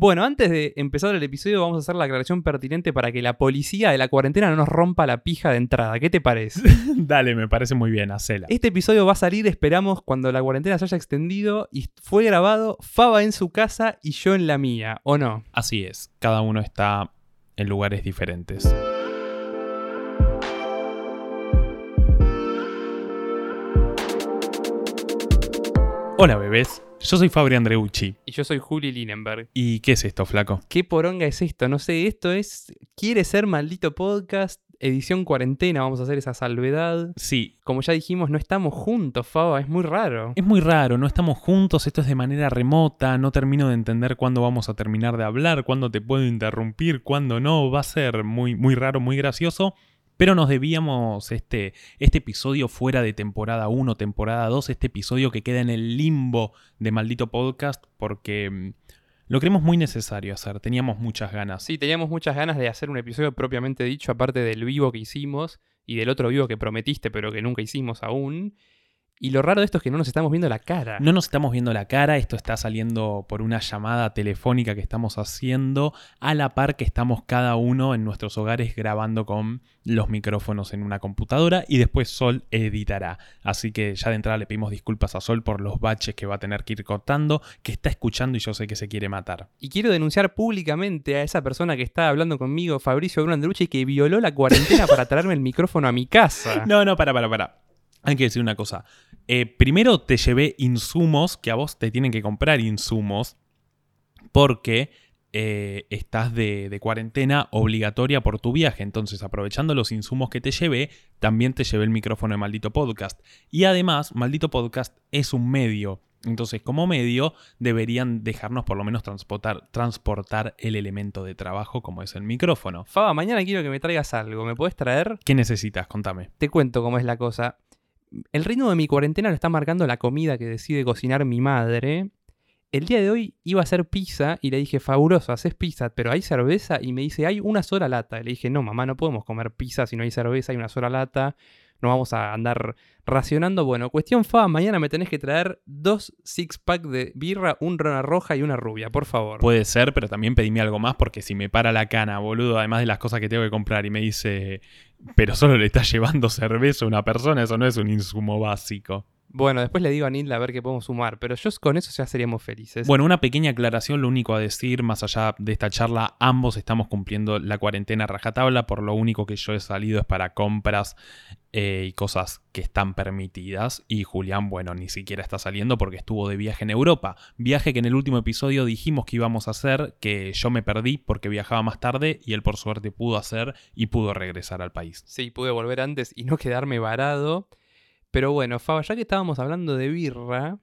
Bueno, antes de empezar el episodio vamos a hacer la aclaración pertinente para que la policía de la cuarentena no nos rompa la pija de entrada. ¿Qué te parece? Dale, me parece muy bien, hacela. Este episodio va a salir, esperamos, cuando la cuarentena se haya extendido y fue grabado Faba en su casa y yo en la mía, ¿o no? Así es, cada uno está en lugares diferentes. Hola bebés, yo soy Fabri Andreucci. Y yo soy Juli Linenberg. ¿Y qué es esto, flaco? ¿Qué poronga es esto? No sé, esto es... Quiere ser maldito podcast, edición cuarentena, vamos a hacer esa salvedad. Sí, Como ya dijimos, no estamos juntos, Faba, es muy raro. es muy raro, no estamos juntos, esto es de manera remota, no termino de entender cuándo vamos a terminar de hablar, cuándo te puedo interrumpir, cuándo no, va a ser muy, muy raro, muy gracioso. Pero nos debíamos este, este episodio fuera de temporada 1, temporada 2, este episodio que queda en el limbo de maldito podcast porque mm, lo creemos muy necesario hacer, teníamos muchas ganas. Sí, teníamos muchas ganas de hacer un episodio propiamente dicho, aparte del vivo que hicimos y del otro vivo que prometiste, pero que nunca hicimos aún. Y lo raro de esto es que no nos estamos viendo la cara. No nos estamos viendo la cara, esto está saliendo por una llamada telefónica que estamos haciendo a la par que estamos cada uno en nuestros hogares grabando con los micrófonos en una computadora y después Sol editará. Así que ya de entrada le pedimos disculpas a Sol por los baches que va a tener que ir cortando, que está escuchando y yo sé que se quiere matar. Y quiero denunciar públicamente a esa persona que está hablando conmigo, Fabricio Brunandrucci, que violó la cuarentena para traerme el micrófono a mi casa. No, no, para, para, para. Hay que decir una cosa. Eh, primero te llevé insumos, que a vos te tienen que comprar insumos, porque eh, estás de, de cuarentena obligatoria por tu viaje. Entonces, aprovechando los insumos que te llevé, también te llevé el micrófono de Maldito Podcast. Y además, Maldito Podcast es un medio. Entonces, como medio, deberían dejarnos por lo menos transportar, transportar el elemento de trabajo como es el micrófono. Faba, mañana quiero que me traigas algo. ¿Me podés traer? ¿Qué necesitas? Contame. Te cuento cómo es la cosa. El ritmo de mi cuarentena lo está marcando la comida que decide cocinar mi madre. El día de hoy iba a hacer pizza y le dije, fabuloso, haces pizza, pero ¿hay cerveza? Y me dice, hay una sola lata. Le dije, no, mamá, no podemos comer pizza si no hay cerveza, hay una sola lata. No vamos a andar racionando. Bueno, cuestión fa, mañana me tenés que traer dos six pack de birra, un rana roja y una rubia, por favor. Puede ser, pero también pedime algo más porque si me para la cana, boludo, además de las cosas que tengo que comprar y me dice, pero solo le estás llevando cerveza a una persona, eso no es un insumo básico. Bueno, después le digo a Nilda a ver qué podemos sumar, pero yo con eso ya seríamos felices. Bueno, una pequeña aclaración, lo único a decir, más allá de esta charla, ambos estamos cumpliendo la cuarentena rajatabla, por lo único que yo he salido es para compras eh, y cosas que están permitidas. Y Julián, bueno, ni siquiera está saliendo porque estuvo de viaje en Europa. Viaje que en el último episodio dijimos que íbamos a hacer, que yo me perdí porque viajaba más tarde y él por suerte pudo hacer y pudo regresar al país. Sí, pude volver antes y no quedarme varado. Pero bueno, Faba, ya que estábamos hablando de birra,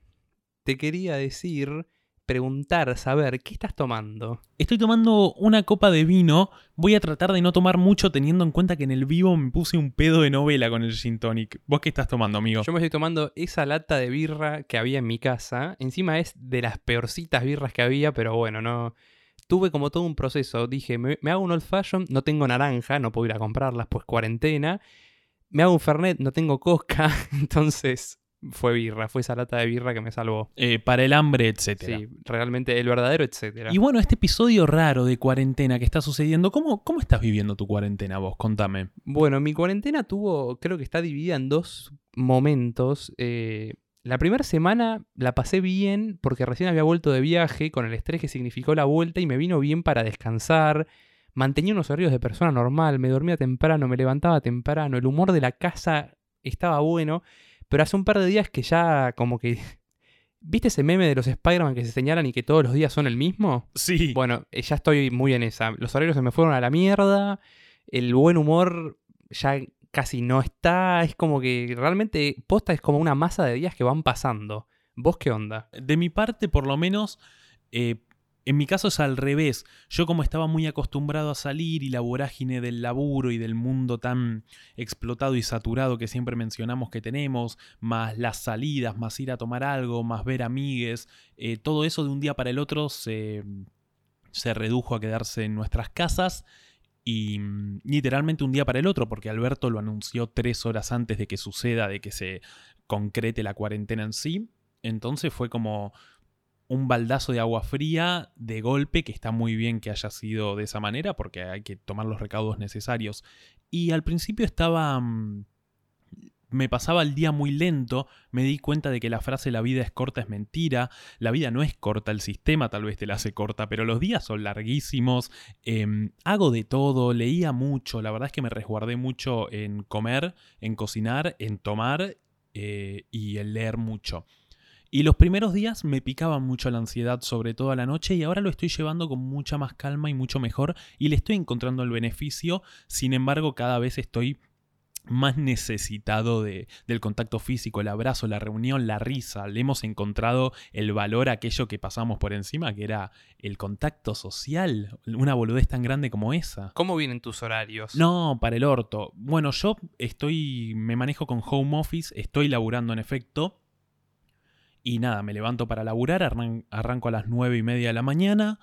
te quería decir, preguntar, saber, ¿qué estás tomando? Estoy tomando una copa de vino. Voy a tratar de no tomar mucho teniendo en cuenta que en el vivo me puse un pedo de novela con el gin tonic. ¿Vos qué estás tomando, amigo? Yo me estoy tomando esa lata de birra que había en mi casa. Encima es de las peorcitas birras que había, pero bueno, no. Tuve como todo un proceso. Dije, me, me hago un old fashion, no tengo naranja, no puedo ir a comprarlas, pues cuarentena. Me hago un fernet, no tengo cosca, entonces fue birra, fue esa lata de birra que me salvó. Eh, para el hambre, etcétera. Sí, realmente el verdadero etcétera. Y bueno, este episodio raro de cuarentena que está sucediendo, ¿cómo, ¿cómo estás viviendo tu cuarentena vos? Contame. Bueno, mi cuarentena tuvo, creo que está dividida en dos momentos. Eh, la primera semana la pasé bien porque recién había vuelto de viaje con el estrés que significó la vuelta y me vino bien para descansar. Mantenía unos horarios de persona normal, me dormía temprano, me levantaba temprano, el humor de la casa estaba bueno, pero hace un par de días que ya como que... ¿Viste ese meme de los Spider-Man que se señalan y que todos los días son el mismo? Sí. Bueno, eh, ya estoy muy en esa. Los horarios se me fueron a la mierda. El buen humor ya casi no está. Es como que realmente posta es como una masa de días que van pasando. ¿Vos qué onda? De mi parte, por lo menos, eh, en mi caso es al revés. Yo como estaba muy acostumbrado a salir y la vorágine del laburo y del mundo tan explotado y saturado que siempre mencionamos que tenemos, más las salidas, más ir a tomar algo, más ver amigues, eh, todo eso de un día para el otro se, se redujo a quedarse en nuestras casas y mm, literalmente un día para el otro, porque Alberto lo anunció tres horas antes de que suceda, de que se concrete la cuarentena en sí. Entonces fue como un baldazo de agua fría de golpe, que está muy bien que haya sido de esa manera, porque hay que tomar los recaudos necesarios. Y al principio estaba... mm, Me pasaba el día muy lento, me di cuenta de que la frase la vida es corta es mentira, la vida no es corta, el sistema tal vez te la hace corta, pero los días son larguísimos, em, hago de todo, leía mucho, la verdad es que me resguardé mucho en comer, en cocinar, en tomar eh, y en leer mucho. Y los primeros días me picaba mucho la ansiedad, sobre todo a la noche, y ahora lo estoy llevando con mucha más calma y mucho mejor, y le estoy encontrando el beneficio, sin embargo cada vez estoy más necesitado de- del contacto físico, el abrazo, la reunión, la risa. Le hemos encontrado el valor a aquello que pasamos por encima, que era el contacto social, una boludez tan grande como esa. ¿Cómo vienen tus horarios? No, para el orto. Bueno, yo estoy, me manejo con home office, estoy laburando en efecto. Y nada, me levanto para laburar, arran- arranco a las 9 y media de la mañana,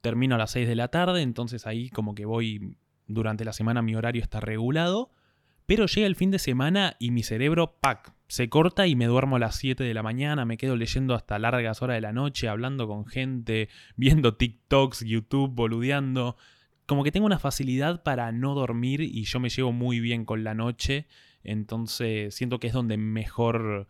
termino a las 6 de la tarde, entonces ahí como que voy, durante la semana mi horario está regulado. Pero llega el fin de semana y mi cerebro, se corta y me duermo a las 7 de la mañana, me quedo leyendo hasta largas horas de la noche, hablando con gente, viendo TikToks, YouTube, boludeando como que tengo una facilidad para no dormir y yo me llevo muy bien con la noche, entonces siento que es donde mejor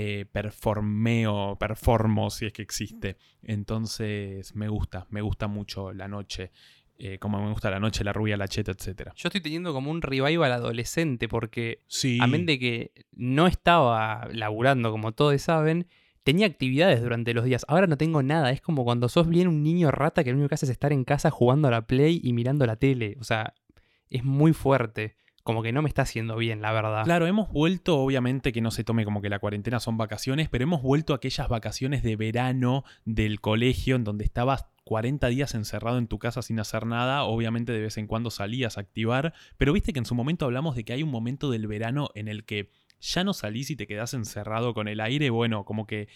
eh, performeo, performo si es que existe. Entonces me gusta, me gusta mucho la noche, eh, como me gusta la noche, la rubia, la cheta, etc. Yo estoy teniendo como un revival adolescente porque, Sí. a de que no estaba laburando como todos saben, tenía actividades durante los días. Ahora no tengo nada. Es como cuando sos bien un niño rata que lo único que hace es estar en casa jugando a la Play y mirando la tele. O sea, es muy fuerte. Como que no me está haciendo bien, la verdad. Claro, hemos vuelto, obviamente que no se tome como que la cuarentena son vacaciones, pero hemos vuelto a aquellas vacaciones de verano del colegio en donde estabas 40 días encerrado en tu casa sin hacer nada, obviamente de vez en cuando salías a activar, pero viste que en su momento hablamos de que hay un momento del verano en el que ya no salís y te quedás encerrado con el aire, bueno, como que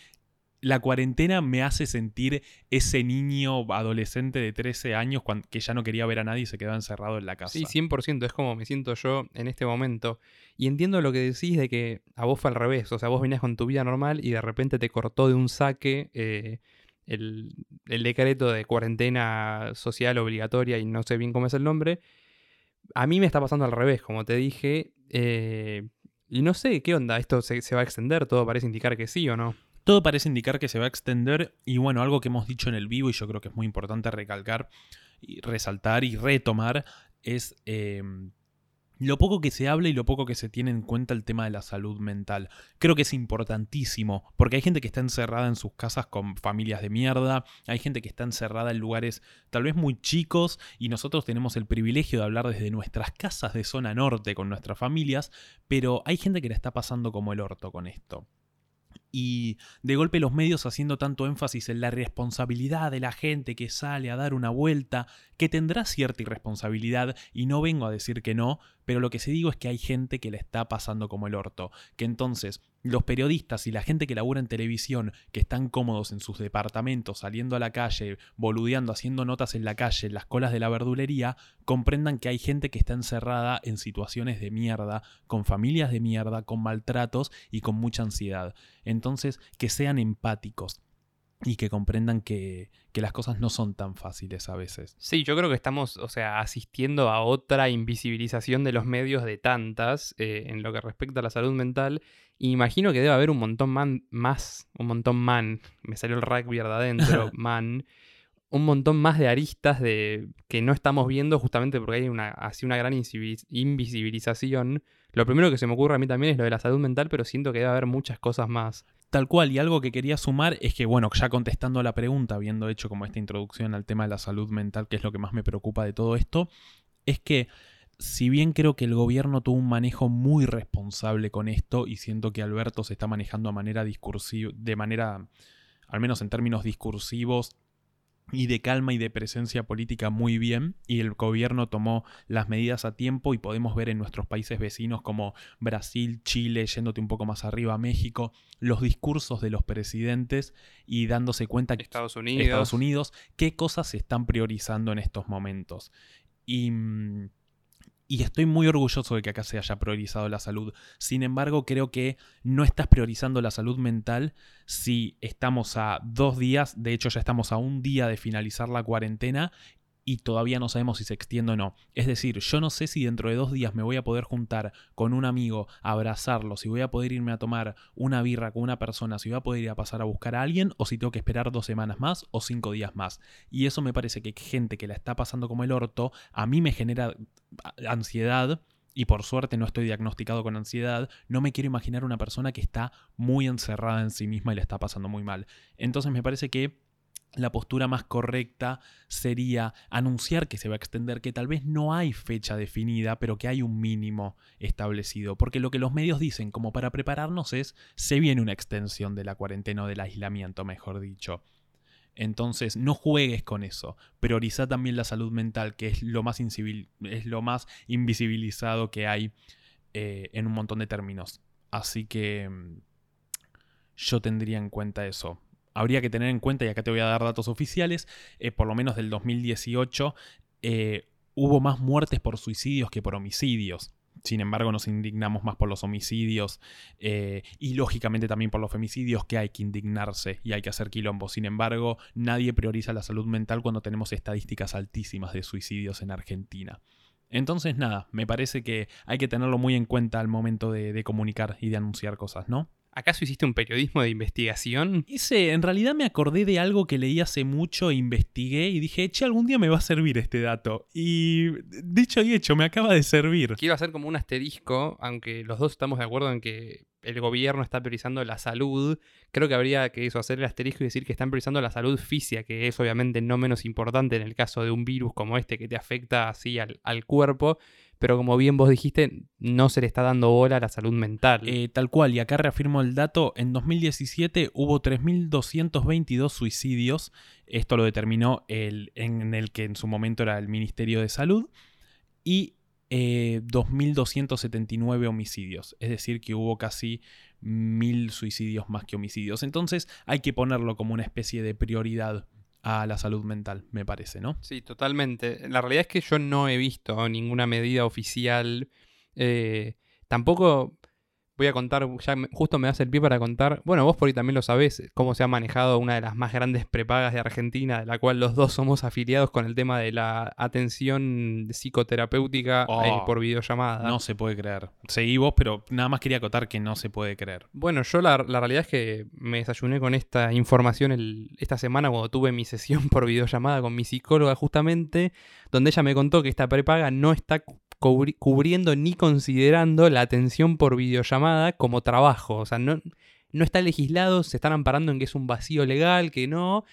la cuarentena me hace sentir ese niño adolescente de 13 años que ya no quería ver a nadie y se quedaba encerrado en la casa. Sí, 100%, es como me siento yo en este momento. Y entiendo lo que decís de que a vos fue al revés, o sea, vos venías con tu vida normal y de repente te cortó de un saque eh, el, el decreto de cuarentena social obligatoria y no sé bien cómo es el nombre. A mí me está pasando al revés, como te dije. eh, y no sé qué onda, esto se, se va a extender, todo parece indicar que sí o no. Todo parece indicar que se va a extender y bueno, algo que hemos dicho en el vivo y yo creo que es muy importante recalcar y resaltar y retomar es eh, lo poco que se habla y lo poco que se tiene en cuenta el tema de la salud mental. Creo que es importantísimo porque hay gente que está encerrada en sus casas con familias de mierda, hay gente que está encerrada en lugares tal vez muy chicos y nosotros tenemos el privilegio de hablar desde nuestras casas de zona norte con nuestras familias, pero hay gente que la está pasando como el orto con esto y de golpe los medios haciendo tanto énfasis en la responsabilidad de la gente que sale a dar una vuelta, que tendrá cierta irresponsabilidad y no vengo a decir que no, pero lo que sí digo es que hay gente que la está pasando como el orto, que entonces los periodistas y la gente que labura en televisión, que están cómodos en sus departamentos, saliendo a la calle, boludeando, haciendo notas en la calle, en las colas de la verdulería, comprendan que hay gente que está encerrada en situaciones de mierda, con familias de mierda, con maltratos y con mucha ansiedad. Entonces, que sean empáticos y que comprendan que, que las cosas no son tan fáciles a veces. Sí, yo creo que estamos, o sea, asistiendo a otra invisibilización de los medios de tantas eh, en lo que respecta a la salud mental. Y imagino que debe haber un montón man- más, un montón man, me salió el rugby de adentro, man, un montón más de aristas de que no estamos viendo justamente porque hay una, así una gran invisibilización. Lo primero que se me ocurre a mí también es lo de la salud mental, pero siento que debe haber muchas cosas más. Tal cual, y algo que quería sumar es que, bueno, ya contestando a la pregunta, habiendo hecho como esta introducción al tema de la salud mental, que es lo que más me preocupa de todo esto, es que si bien creo que el gobierno tuvo un manejo muy responsable con esto, y siento que Alberto se está manejando a manera discursiva, de manera, al menos en términos discursivos, y de calma y de presencia política muy bien y el gobierno tomó las medidas a tiempo y podemos ver en nuestros países vecinos como Brasil, Chile, yéndote un poco más arriba, México, los discursos de los presidentes y dándose cuenta que Estados Unidos. Estados Unidos qué cosas se están priorizando en estos momentos. Y, mm, y estoy muy orgulloso de que acá se haya priorizado la salud. Sin embargo, creo que no estás priorizando la salud mental si estamos a dos días, de hecho ya estamos a un día de finalizar la cuarentena y todavía no sabemos si se extiende o no. Es decir, yo no sé si dentro de dos días me voy a poder juntar con un amigo, abrazarlo, si voy a poder irme a tomar una birra con una persona, si voy a poder ir a pasar a buscar a alguien o si tengo que esperar dos semanas más o cinco días más. Y eso me parece que gente que la está pasando como el orto, a mí me genera ansiedad. Y por suerte no estoy diagnosticado con ansiedad, no me quiero imaginar una persona que está muy encerrada en sí misma y le está pasando muy mal. Entonces me parece que la postura más correcta sería anunciar que se va a extender, que tal vez no hay fecha definida, pero que hay un mínimo establecido. Porque lo que los medios dicen como para prepararnos es, se viene una extensión de la cuarentena o del aislamiento, mejor dicho. Entonces, no juegues con eso. Prioriza también la salud mental, que es lo más, es lo más invisibilizado que hay eh, en un montón de términos. Así que mm, yo tendría en cuenta eso habría que tener en cuenta, y acá te voy a dar datos oficiales, eh, por lo menos del 2018, eh, hubo más muertes por suicidios que por homicidios. Sin embargo, nos indignamos más por los homicidios eh, y lógicamente también por los femicidios que hay que indignarse y hay que hacer quilombo. Sin embargo, nadie prioriza la salud mental cuando tenemos estadísticas altísimas de suicidios en Argentina. Entonces, nada, me parece que hay que tenerlo muy en cuenta al momento de comunicar y de anunciar cosas, ¿no? ¿Acaso hiciste un periodismo de investigación? Hice, en realidad me acordé de algo que leí hace mucho, e investigué y dije, che, algún día me va a servir este dato. Y dicho y hecho, me acaba de servir. Quiero hacer como un asterisco, aunque los dos estamos de acuerdo en que el gobierno está priorizando la salud, creo que habría que eso, hacer el asterisco y decir que están priorizando la salud física, que es obviamente no menos importante en el caso de un virus como este que te afecta así al, al cuerpo, pero como bien vos dijiste, no se le está dando bola a la salud mental. Eh, tal cual, y acá reafirmo el dato, en 2017 hubo 3.222 suicidios, esto lo determinó el, en el que en su momento era el Ministerio de Salud, y 2.279 eh, homicidios, es decir, que hubo casi mil suicidios más que homicidios. Entonces hay que ponerlo como una especie de prioridad a la salud mental, me parece, ¿no? Sí, totalmente. La realidad es que yo no he visto ninguna medida oficial. Eh, tampoco voy a contar, ya justo me das el pie para contar, bueno, vos por ahí también lo sabés, cómo se ha manejado una de las más grandes prepagas de Argentina, de la cual los dos somos afiliados con el tema de la atención psicoterapéutica eh, oh, por videollamada. No se puede creer. Seguí vos, pero nada más quería acotar que no se puede creer. Bueno, yo la, realidad es que me desayuné con esta información esta semana cuando tuve mi sesión por videollamada con mi psicóloga justamente, donde ella me contó que esta prepaga no está cubriendo ni considerando la atención por videollamada como trabajo. O sea, no, no está legislado, se están amparando en que es un vacío legal, que no,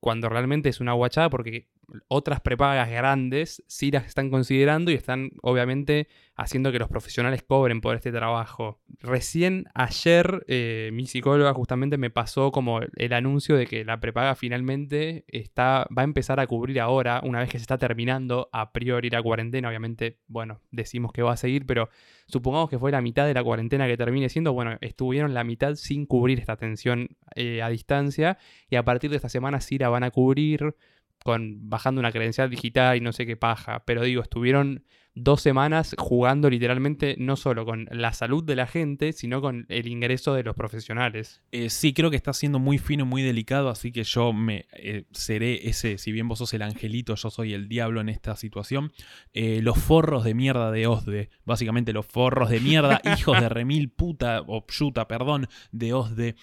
cuando realmente es una guachada porque otras prepagas grandes sí las están considerando y están obviamente haciendo que los profesionales cobren por este trabajo. Recién ayer eh, mi psicóloga justamente me pasó como el anuncio de que la prepaga finalmente está, va a empezar a cubrir ahora, una vez que se está terminando a priori la cuarentena. Obviamente, bueno, decimos que va a seguir, pero supongamos que fue la mitad de la cuarentena que termine siendo, bueno, estuvieron la mitad sin cubrir esta atención eh, a distancia y a partir de esta semana sí la van a cubrir con bajando una credencial digital y no sé qué paja, pero digo, estuvieron dos semanas jugando literalmente no solo con la salud de la gente, sino con el ingreso de los profesionales. Eh, sí, creo que está siendo muy fino, muy delicado, así que yo me eh, seré ese, si bien vos sos el angelito, yo soy el diablo en esta situación. Eh, los forros de mierda de Osde, básicamente los forros de mierda, hijos de remil puta, o yuta, perdón, de Osde.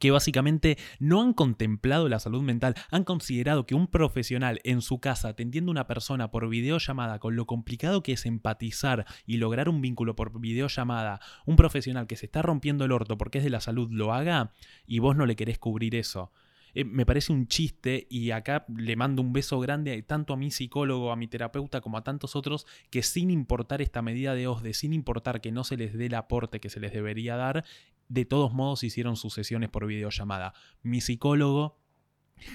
Que básicamente no han contemplado la salud mental, han considerado que un profesional en su casa atendiendo a una persona por videollamada, con lo complicado que es empatizar y lograr un vínculo por videollamada, un profesional que se está rompiendo el orto porque es de la salud lo haga y vos no le querés cubrir eso. Eh, me parece un chiste y acá le mando un beso grande tanto a mi psicólogo, a mi terapeuta como a tantos otros que sin importar esta medida de OSDE, sin importar que no se les dé el aporte que se les debería dar, de todos modos hicieron sus sesiones por videollamada. Mi psicólogo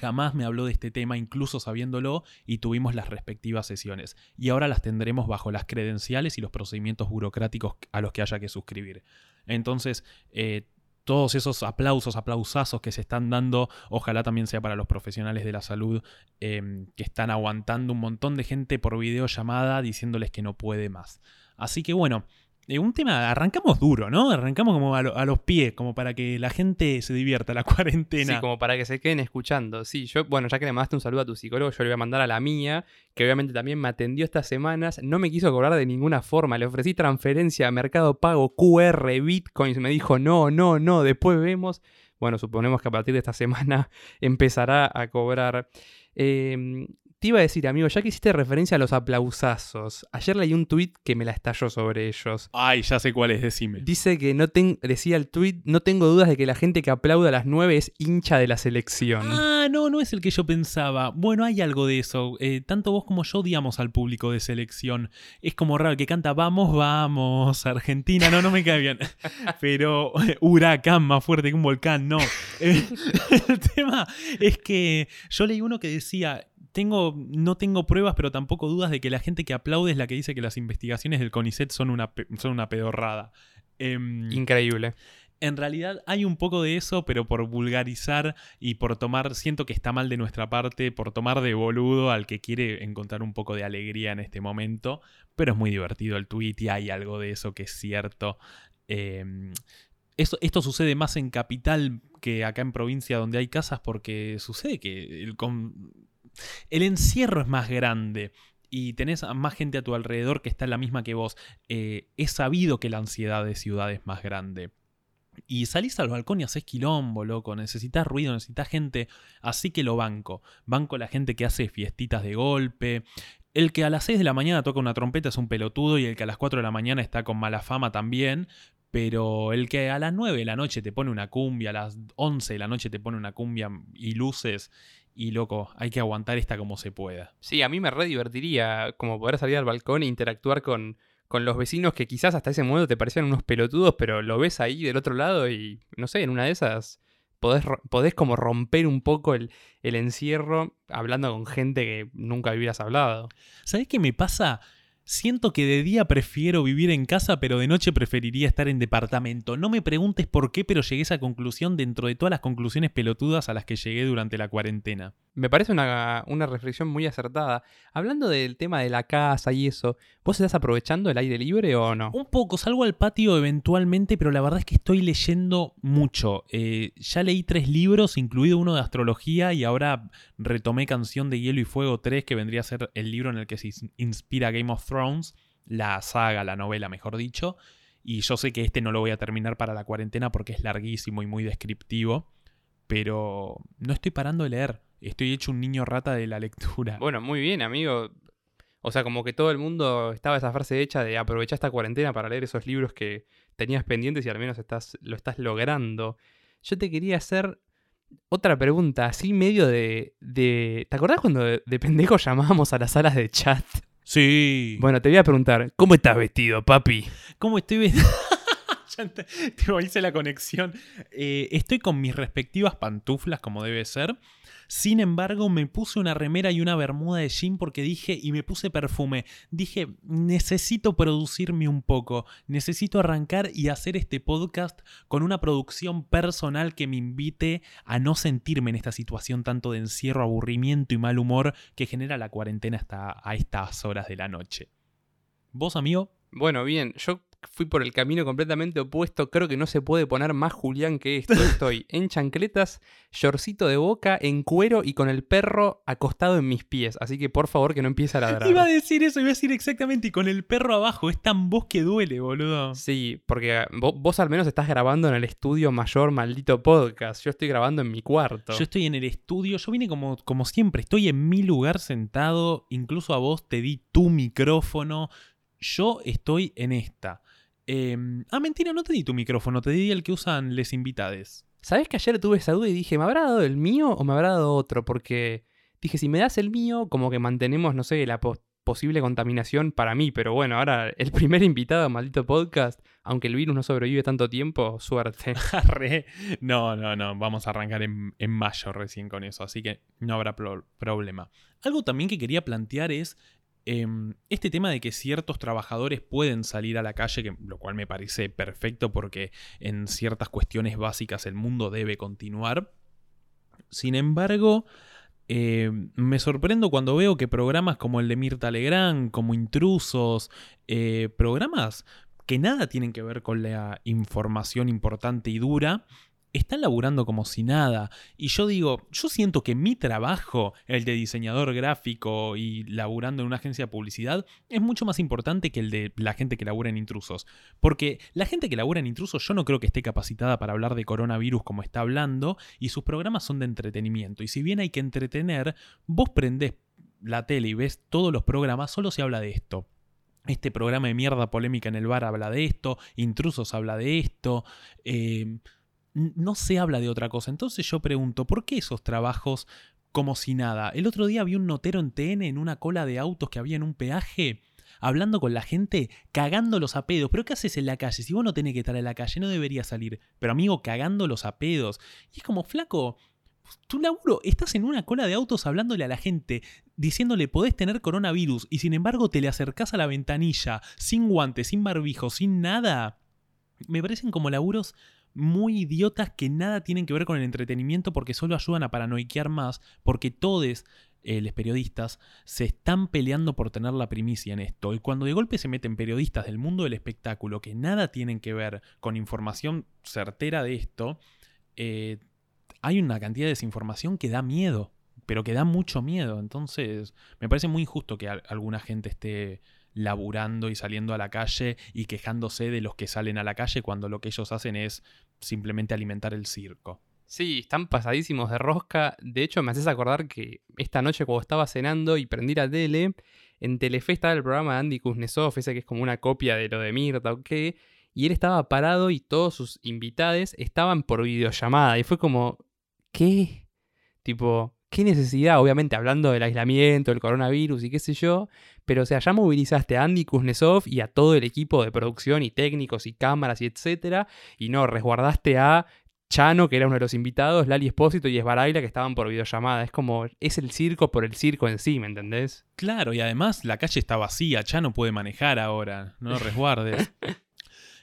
jamás me habló de este tema, incluso sabiéndolo, y tuvimos las respectivas sesiones. Y ahora las tendremos bajo las credenciales y los procedimientos burocráticos a los que haya que suscribir. Entonces, eh, todos esos aplausos, aplausazos que se están dando, ojalá también sea para los profesionales de la salud em, que están aguantando un montón de gente por videollamada diciéndoles que no puede más. Así que bueno, eh, un tema, arrancamos duro, ¿no? Arrancamos como a, los pies, como para que la gente se divierta la cuarentena. Sí, como para que se queden escuchando. Sí, yo, bueno, ya que le mandaste un saludo a tu psicólogo, yo le voy a mandar a la mía, que obviamente también me atendió estas semanas. No me quiso cobrar de ninguna forma. Le ofrecí transferencia a Mercado Pago, QR, Bitcoins. Me dijo, no, no, no, después vemos. Bueno, suponemos que a partir de esta semana empezará a cobrar. Eh, te iba a decir, amigo, ya que hiciste referencia a los aplausazos, ayer leí un tuit que me la estalló sobre ellos. Ay, ya sé cuál es, decime. Dice que no decía el tuit, no tengo dudas de que la gente que aplauda a las nueve es hincha de la selección. Ah, no, no es el que yo pensaba. Bueno, hay algo de eso. Eh, tanto vos como yo odiamos al público de selección. Es como raro que canta vamos, vamos, Argentina. No, no me cae bien. Pero huracán más fuerte que un volcán, no. el tema es que yo leí uno que decía tengo, no tengo pruebas, pero tampoco dudas de que la gente que aplaude es la que dice que las investigaciones del CONICET son una, son una pedorrada. Em, Increíble. En realidad hay un poco de eso, pero por vulgarizar y por tomar, siento que está mal de nuestra parte, por tomar de boludo al que quiere encontrar un poco de alegría en este momento, pero es muy divertido el tweet y hay algo de eso que es cierto. Em, esto, esto, sucede más en capital que acá en provincia donde hay casas porque sucede que el, el encierro es más grande y tenés a más gente a tu alrededor que está en la misma que vos. Eh, es sabido que la ansiedad de ciudad es más grande. Y salís al balcón y haces quilombo, loco. Necesitas ruido, necesitas gente. Así que lo banco. Banco la gente que hace fiestitas de golpe. El que a las 6 de la mañana toca una trompeta es un pelotudo y el que a las 4 de la mañana está con mala fama también. Pero el que a las 9 de la noche te pone una cumbia, a las 11 de la noche te pone una cumbia y luces y loco, hay que aguantar esta como se pueda. Sí, a mí me re divertiría como poder salir al balcón e interactuar con, con los vecinos que quizás hasta ese momento te parecían unos pelotudos, pero lo ves ahí del otro lado y no sé, en una de esas podés, podés como romper un poco el, el encierro hablando con gente que nunca hubieras hablado. ¿Sabés qué me pasa? Siento que de día prefiero vivir en casa, pero de noche preferiría estar en departamento. No me preguntes por qué, pero llegué a esa conclusión dentro de todas las conclusiones pelotudas a las que llegué durante la cuarentena. Me parece una, reflexión muy acertada. Hablando del tema de la casa y eso, ¿vos estás aprovechando el aire libre o no? Un poco, salgo al patio eventualmente, pero la verdad es que estoy leyendo mucho. Eh, ya leí tres libros, incluido uno de astrología, y ahora retomé Canción de Hielo y Fuego 3, que vendría a ser el libro en el que se inspira Game of Thrones, la saga, la novela, mejor dicho. Y yo sé que este no lo voy a terminar para la cuarentena porque es larguísimo y muy descriptivo, pero no estoy parando de leer estoy hecho un niño rata de la lectura. Bueno, muy bien, amigo. O sea, como que todo el mundo estaba esa frase hecha de aprovechar esta cuarentena para leer esos libros que tenías pendientes y al menos estás, lo estás logrando. Yo te quería hacer otra pregunta, así medio de... de... ¿Te acordás cuando de, pendejo llamábamos a las salas de chat? Sí. Bueno, te voy a preguntar, ¿cómo estás vestido, papi? ¿Cómo estoy vestido? te, hice la conexión. Eh, estoy con mis respectivas pantuflas, como debe ser. Sin embargo, me puse una remera y una bermuda de jean porque dije, y me puse perfume, dije, necesito producirme un poco, necesito arrancar y hacer este podcast con una producción personal que me invite a no sentirme en esta situación tanto de encierro, aburrimiento y mal humor que genera la cuarentena hasta a estas horas de la noche. ¿Vos, amigo? Bueno, bien, yo fui por el camino completamente opuesto. Creo que no se puede poner más Julián que esto. Estoy en chancletas, shortcito de boca, en cuero y con el perro acostado en mis pies. Así que por favor que no empiece a ladrar. Iba a decir eso, iba a decir exactamente. Y con el perro abajo. Es tan voz que duele, boludo. Sí, porque vos, al menos estás grabando en el estudio mayor maldito podcast. Yo estoy grabando en mi cuarto. Yo estoy en el estudio. Yo vine como, como siempre. Estoy en mi lugar sentado. Incluso a vos te di tu micrófono. Yo estoy en esta. Em, ah, mentira, no te di tu micrófono, te di el que usan les invitades. ¿Sabes que ayer tuve esa duda y dije, ¿me habrá dado el mío o me habrá dado otro? Porque dije, si me das el mío, como que mantenemos, no sé, la posible contaminación para mí. Pero bueno, ahora el primer invitado a maldito podcast, aunque el virus no sobrevive tanto tiempo, suerte. no, no, no, vamos a arrancar en, mayo recién con eso, así que no habrá problema. Algo también que quería plantear es este tema de que ciertos trabajadores pueden salir a la calle, que, lo cual me parece perfecto porque en ciertas cuestiones básicas el mundo debe continuar. Sin embargo, em, me sorprendo cuando veo que programas como el de Mirta Legrand, como Intrusos, eh, programas que nada tienen que ver con la información importante y dura, están laburando como si nada. Y yo digo, yo siento que mi trabajo, el de diseñador gráfico y laburando en una agencia de publicidad, es mucho más importante que el de la gente que labura en intrusos. Porque la gente que labura en intrusos yo no creo que esté capacitada para hablar de coronavirus como está hablando, y sus programas son de entretenimiento. Y si bien hay que entretener, vos prendés la tele y ves todos los programas, solo se habla de esto. Este programa de mierda polémica en el bar habla de esto, Intrusos habla de esto. Eh, no se habla de otra cosa. Entonces yo pregunto, ¿por qué esos trabajos como si nada? El otro día vi un notero en TN en una cola de autos que había en un peaje hablando con la gente, cagando los apedos. ¿Pero qué haces en la calle? Si vos no tenés que estar en la calle, no deberías salir. Pero amigo, cagando los apedos. Y es como, flaco, tu laburo, estás en una cola de autos hablándole a la gente, diciéndole podés tener coronavirus y sin embargo te le acercás a la ventanilla, sin guantes, sin barbijo, sin nada. Me parecen como laburos muy idiotas que nada tienen que ver con el entretenimiento porque solo ayudan a paranoiquear más, porque todos eh, los periodistas se están peleando por tener la primicia en esto. Y cuando de golpe se meten periodistas del mundo del espectáculo que nada tienen que ver con información certera de esto, eh, hay una cantidad de desinformación que da miedo, pero que da mucho miedo. Entonces, me parece muy injusto que alguna gente esté laburando y saliendo a la calle y quejándose de los que salen a la calle cuando lo que ellos hacen es simplemente alimentar el circo. Sí, están pasadísimos de rosca. De hecho, me haces acordar que esta noche cuando estaba cenando y prendí la tele, en Telefe estaba el programa de Andy Kuznetsov, ese que es como una copia de lo de Mirta o qué, y él estaba parado y todos sus invitados estaban por videollamada. Y fue como, ¿qué? Tipo, ¿qué necesidad? Obviamente hablando del aislamiento, del coronavirus y qué sé yo, pero o sea, ya movilizaste a Andy Kuznetsov y a todo el equipo de producción y técnicos y cámaras y etcétera, y no, resguardaste a Chano, que era uno de los invitados, Lali Espósito y Esbaraila, que estaban por videollamada. Es como, es el circo por el circo en sí, ¿me entendés? Claro, y además la calle está vacía, Chano puede manejar ahora, no lo resguardes.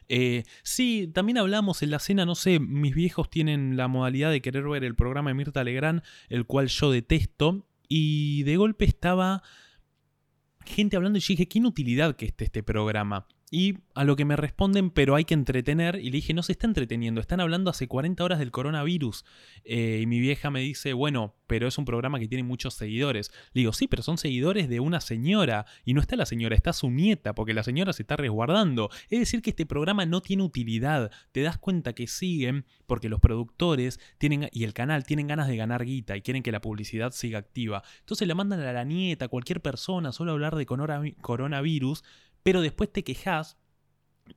Eh, sí, también hablamos en la cena, no sé, mis viejos tienen la modalidad de querer ver el programa de Mirta Legrand, el cual yo detesto, y de golpe estaba gente hablando y dije, qué inutilidad que esté este programa. Y a lo que me responden, pero hay que entretener. Y le dije, no se está entreteniendo, están hablando hace 40 horas del coronavirus. Eh, y mi vieja me dice, bueno, pero es un programa que tiene muchos seguidores. Le digo, sí, pero son seguidores de una señora. Y no está la señora, está su nieta, porque la señora se está resguardando. Es decir, que este programa no tiene utilidad. Te das cuenta que siguen porque los productores tienen, y el canal tienen ganas de ganar guita y quieren que la publicidad siga activa. Entonces le mandan a la nieta, a cualquier persona, solo hablar de coronavirus pero después te quejas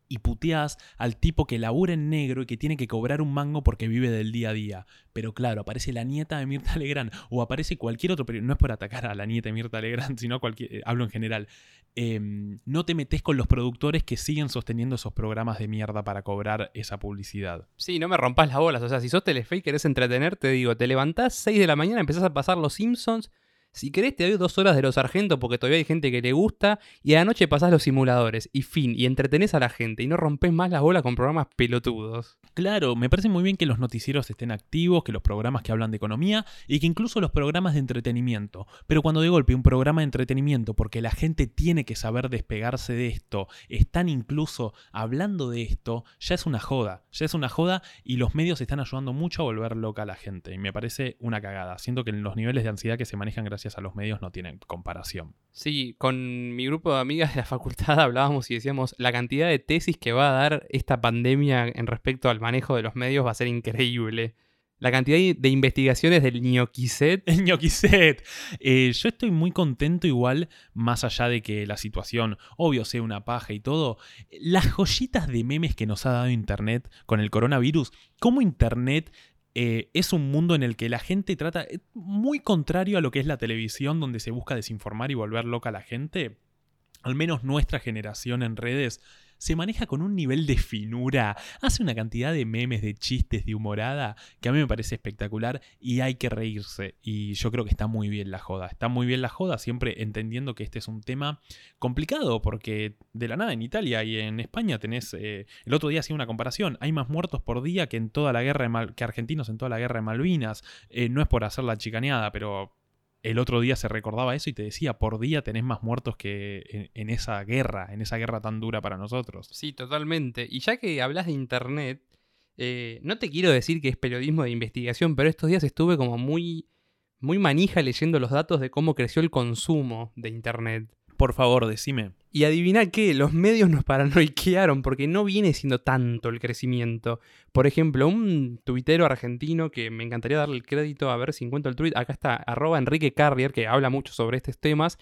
y puteás al tipo que labura en negro y que tiene que cobrar un mango porque vive del día a día. Pero claro, aparece la nieta de Mirta Legrand o aparece cualquier otro, pero no es por atacar a la nieta de Mirta Legrand, sino cualquier, eh, hablo en general. Em, no te metes con los productores que siguen sosteniendo esos programas de mierda para cobrar esa publicidad. Sí, no me rompas las bolas. O sea, si sos Telefe y querés entretener, te digo, te levantás 6 de la mañana, empezás a pasar los Simpsons si querés te doy dos horas de los sargentos porque todavía hay gente que le gusta y a la noche pasás los simuladores y fin, y entretenés a la gente y no rompes más las bolas con programas pelotudos. Claro, me parece muy bien que los noticieros estén activos, que los programas que hablan de economía y que incluso los programas de entretenimiento. Pero cuando de golpe un programa de entretenimiento, porque la gente tiene que saber despegarse de esto, están incluso hablando de esto, ya es una joda. Ya es una joda y los medios están ayudando mucho a volver loca a la gente. Y me parece una cagada. Siento que los niveles de ansiedad que se manejan gracias a los medios no tienen comparación. Sí, con mi grupo de amigas de la facultad hablábamos y decíamos, la cantidad de tesis que va a dar esta pandemia en respecto al manejo de los medios va a ser increíble. La cantidad de investigaciones del ñoquiset. El ñoquiset. Eh, yo estoy muy contento igual, más allá de que la situación, obvio, sea una paja y todo. Las joyitas de memes que nos ha dado Internet con el coronavirus, cómo Internet eh, es un mundo en el que la gente trata, eh, muy contrario a lo que es la televisión, donde se busca desinformar y volver loca a la gente, al menos nuestra generación en redes se maneja con un nivel de finura, hace una cantidad de memes, de chistes, de humorada, que a mí me parece espectacular y hay que reírse. Y yo creo que está muy bien la joda. Está muy bien la joda, siempre entendiendo que este es un tema complicado, porque de la nada en Italia y en España tenés, eh, el otro día hacía una comparación, hay más muertos por día que en toda la guerra de Mal que argentinos en toda la guerra de Malvinas. Eh, no es por hacer la chicaneada, pero el otro día se recordaba eso y te decía, por día tenés más muertos que en, esa guerra, en esa guerra tan dura para nosotros. Sí, totalmente. Y ya que hablas de Internet, eh, no te quiero decir que es periodismo de investigación, pero estos días estuve como muy, muy manija leyendo los datos de cómo creció el consumo de Internet. Por favor, decime. Y adivina qué, los medios nos paranoiquearon porque no viene siendo tanto el crecimiento. Por ejemplo, un tuitero argentino que me encantaría darle el crédito a ver si encuentro el tweet, acá está, arroba Enrique Carrier, que habla mucho sobre estos temas,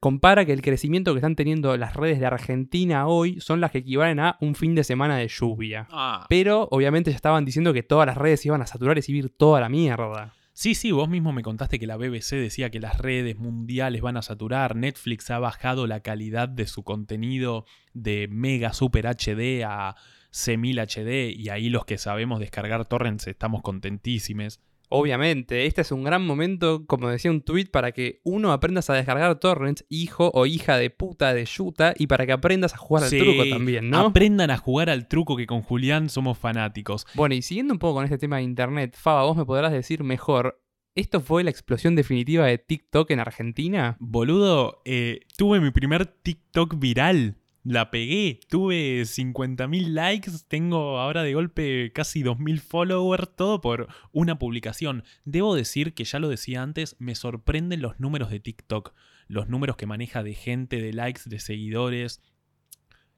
compara que el crecimiento que están teniendo las redes de Argentina hoy son las que equivalen a un fin de semana de lluvia. Ah. Pero obviamente ya estaban diciendo que todas las redes iban a saturar y subir toda la mierda. Sí, sí, vos mismo me contaste que la BBC decía que las redes mundiales van a saturar, Netflix ha bajado la calidad de su contenido de mega super HD a C1000 HD y ahí los que sabemos descargar torrents estamos contentísimos. Obviamente, este es un gran momento, como decía un tweet, para que uno aprendas a descargar torrents, hijo o hija de puta de yuta, y para que aprendas a jugar al truco también, ¿no? Aprendan a jugar al truco que con Julián somos fanáticos. Bueno, y siguiendo un poco con este tema de internet, Faba, vos me podrás decir mejor, ¿Esto fue la explosión definitiva de TikTok en Argentina? Boludo, eh, tuve mi primer TikTok viral la pegué, tuve 50.000 likes, tengo ahora de golpe casi 2.000 followers, todo por una publicación. Debo decir que ya lo decía antes, me sorprenden los números de TikTok, los números que maneja de gente, de likes, de seguidores.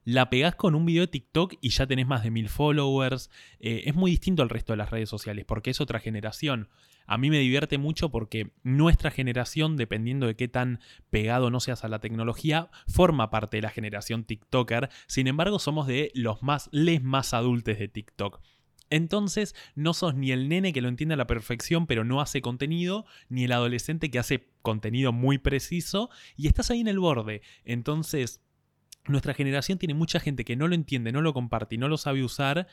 La pegás con un video de TikTok y ya tenés más de 1.000 followers. Eh, es muy distinto al resto de las redes sociales porque es otra generación a mí me divierte mucho porque nuestra generación, dependiendo de qué tan pegado no seas a la tecnología, forma parte de la generación TikToker. Sin embargo, somos de los más, les más adultos de TikTok. Entonces, no sos ni el nene que lo entiende a la perfección pero no hace contenido, ni el adolescente que hace contenido muy preciso, y estás ahí en el borde. Entonces, nuestra generación tiene mucha gente que no lo entiende, no lo comparte y no lo sabe usar,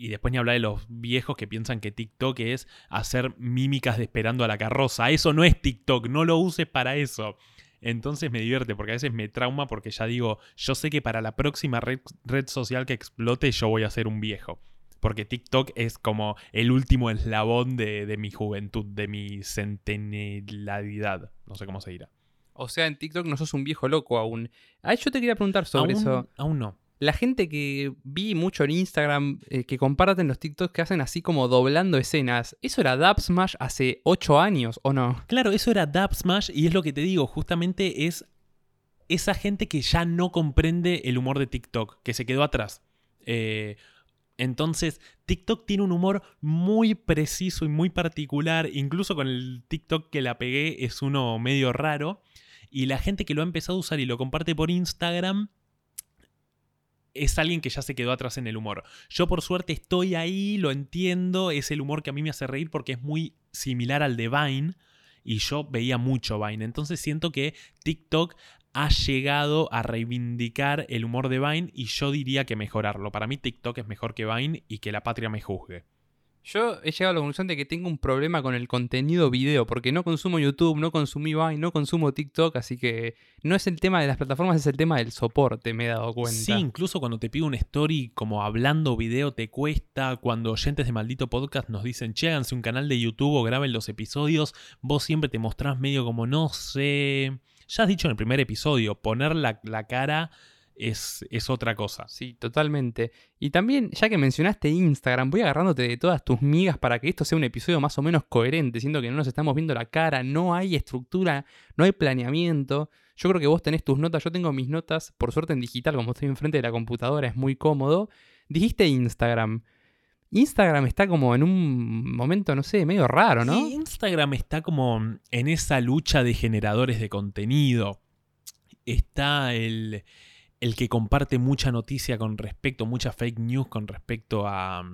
y después ni hablar de los viejos que piensan que TikTok es hacer mímicas de esperando a la carroza. Eso no es TikTok, no lo uses para eso. Entonces me divierte porque a veces me trauma porque ya digo, yo sé que para la próxima red, social que explote yo voy a ser un viejo. Porque TikTok es como el último eslabón de, mi juventud, de mi centenaridad. No sé cómo se dirá. O sea, en TikTok no sos un viejo loco aún. Ah, yo te quería preguntar sobre eso. Aún no la gente que vi mucho en Instagram eh, que comparten los TikToks que hacen así como doblando escenas, ¿eso era Dub Smash hace 8 años o no? Claro, eso era Dub Smash y es lo que te digo, justamente es esa gente que ya no comprende el humor de TikTok, que se quedó atrás. Eh, entonces, TikTok tiene un humor muy preciso y muy particular, incluso con el TikTok que la pegué es uno medio raro, y la gente que lo ha empezado a usar y lo comparte por Instagram es alguien que ya se quedó atrás en el humor. Yo por suerte estoy ahí, lo entiendo, es el humor que a mí me hace reír porque es muy similar al de Vine y yo veía mucho Vine. Entonces siento que TikTok ha llegado a reivindicar el humor de Vine y yo diría que mejorarlo. Para mí TikTok es mejor que Vine y que la patria me juzgue. Yo he llegado a la conclusión de que tengo un problema con el contenido video, porque no consumo YouTube, no consumí Vine, no consumo TikTok, así que no es el tema de las plataformas, es el tema del soporte, me he dado cuenta. Sí, incluso cuando te pido un story como hablando video te cuesta, cuando oyentes de maldito podcast nos dicen, che, un canal de YouTube o graben los episodios, vos siempre te mostrás medio como no sé. Ya has dicho en el primer episodio, poner la, la cara es, otra cosa. Sí, totalmente. Y también, ya que mencionaste Instagram, voy agarrándote de todas tus migas para que esto sea un episodio más o menos coherente, siendo que no nos estamos viendo la cara, no hay estructura, no hay planeamiento. Yo creo que vos tenés tus notas, yo tengo mis notas, por suerte en digital, como estoy enfrente de la computadora, es muy cómodo. Dijiste Instagram. Instagram está como en un momento, no sé, medio raro, ¿no? Sí, Instagram está como en esa lucha de generadores de contenido. Está el, el que comparte mucha noticia con respecto, mucha fake news con respecto a,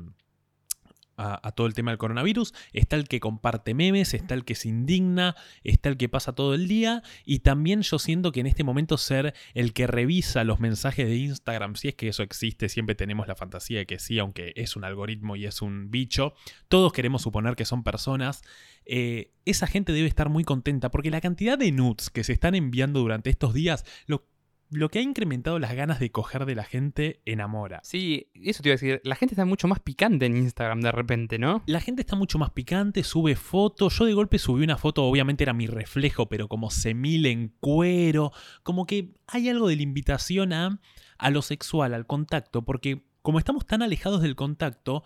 a, todo el tema del coronavirus. Está el que comparte memes, está el que se indigna, está el que pasa todo el día. Y también yo siento que en este momento ser el que revisa los mensajes de Instagram, si es que eso existe, siempre tenemos la fantasía de que sí, aunque es un algoritmo y es un bicho. Todos queremos suponer que son personas. Eh, esa gente debe estar muy contenta porque la cantidad de nudes que se están enviando durante estos días, lo lo que ha incrementado las ganas de coger de la gente enamora. Sí, eso te iba a decir. La gente está mucho más picante en Instagram de repente, ¿no? La gente está mucho más picante, sube fotos. Yo de golpe subí una foto, obviamente era mi reflejo, pero como semil en cuero. Como que hay algo de la invitación a, a lo sexual, al contacto, porque como estamos tan alejados del contacto,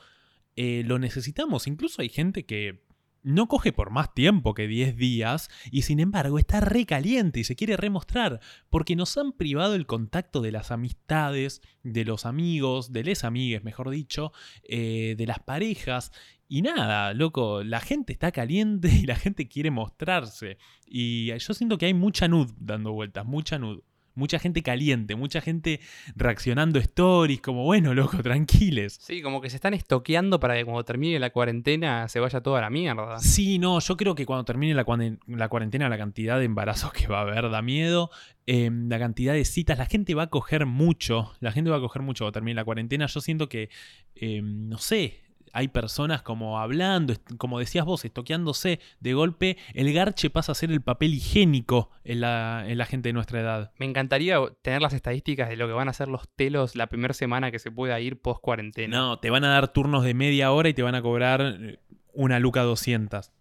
eh, lo necesitamos. Incluso hay gente que no coge por más tiempo que 10 días y sin embargo está recaliente y se quiere remostrar porque nos han privado el contacto de las amistades, de los amigos, de les amigues, mejor dicho, eh, de las parejas. Y nada, loco, la gente está caliente y la gente quiere mostrarse. Y yo siento que hay mucha nud dando vueltas, mucha nud mucha gente caliente, mucha gente reaccionando stories, como bueno, loco, tranquiles. Sí, como que se están estoqueando para que cuando termine la cuarentena se vaya toda la mierda. Sí, no, yo creo que cuando termine la, cuarentena la cantidad de embarazos que va a haber da miedo. Em, la cantidad de citas, la gente va a coger mucho, la gente va a coger mucho cuando termine la cuarentena. Yo siento que, em, no sé, hay personas como hablando, como decías vos, estoqueándose de golpe, el garche pasa a ser el papel higiénico en la, en la gente de nuestra edad. Me encantaría tener las estadísticas de lo que van a hacer los telos la primera semana que se pueda ir post cuarentena. No, te van a dar turnos de media hora y te van a cobrar eh, una luca 200.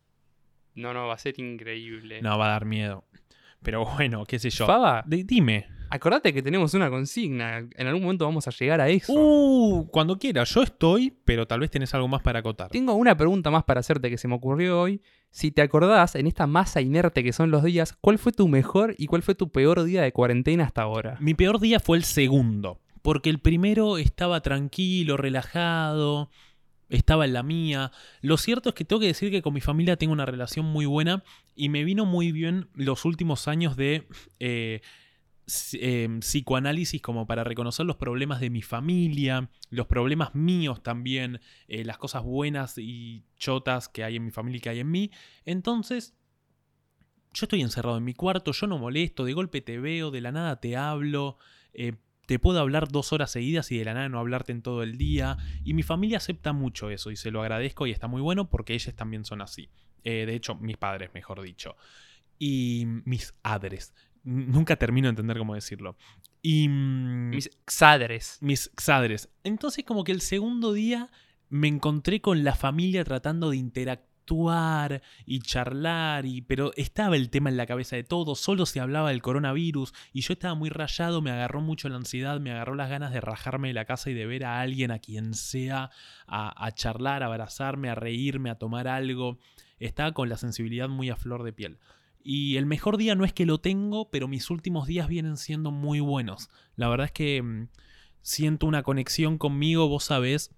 No, no, va a ser increíble. No, va a dar miedo. Pero bueno, qué sé yo. Faba, dime. Acordate que tenemos una consigna. En algún momento vamos a llegar a eso. Uh, cuando quieras. Yo estoy, pero tal vez tenés algo más para acotar. Tengo una pregunta más para hacerte que se me ocurrió hoy. Si te acordás, en esta masa inerte que son los días, ¿cuál fue tu mejor y cuál fue tu peor día de cuarentena hasta ahora? Mi peor día fue el segundo. Porque el primero estaba tranquilo, relajado estaba en la mía. Lo cierto es que tengo que decir que con mi familia tengo una relación muy buena y me vino muy bien los últimos años de eh, em, psicoanálisis como para reconocer los problemas de mi familia, los problemas míos también, eh, las cosas buenas y chotas que hay en mi familia y que hay en mí. Entonces, yo estoy encerrado en mi cuarto, yo no molesto, de golpe te veo, de la nada te hablo. Te puedo hablar dos horas seguidas y de la nada no hablarte en todo el día. Y mi familia acepta mucho eso y se lo agradezco y está muy bueno porque ellos también son así. Eh, de hecho, mis padres, mejor dicho. Y mis adres. Nunca termino de entender cómo decirlo. Y... Mm, mis xadres. Mis xadres. Entonces como que el segundo día me encontré con la familia tratando de interactuar y charlar, y, pero estaba el tema en la cabeza de todos, solo se hablaba del coronavirus y yo estaba muy rayado, me agarró mucho la ansiedad, me agarró las ganas de rajarme de la casa y de ver a alguien, a quien sea, a, a charlar, a abrazarme, a reírme, a tomar algo. Estaba con la sensibilidad muy a flor de piel. Y el mejor día no es que lo tengo, pero mis últimos días vienen siendo muy buenos. La verdad es que mm, siento una conexión conmigo, vos sabés,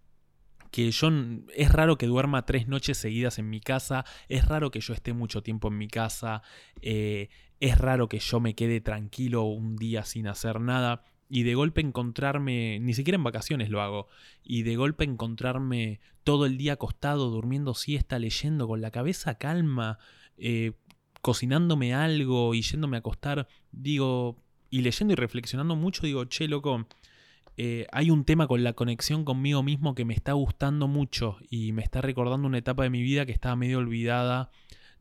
que yo es raro que duerma tres noches seguidas en mi casa, es raro que yo esté mucho tiempo en mi casa, eh, es raro que yo me quede tranquilo un día sin hacer nada y de golpe encontrarme, ni siquiera en vacaciones lo hago, y de golpe encontrarme todo el día acostado, durmiendo siesta, leyendo con la cabeza calma, eh, cocinándome algo y yéndome a acostar, digo, y leyendo y reflexionando mucho, digo, che, loco, eh, hay un tema con la conexión conmigo mismo que me está gustando mucho y me está recordando una etapa de mi vida que estaba medio olvidada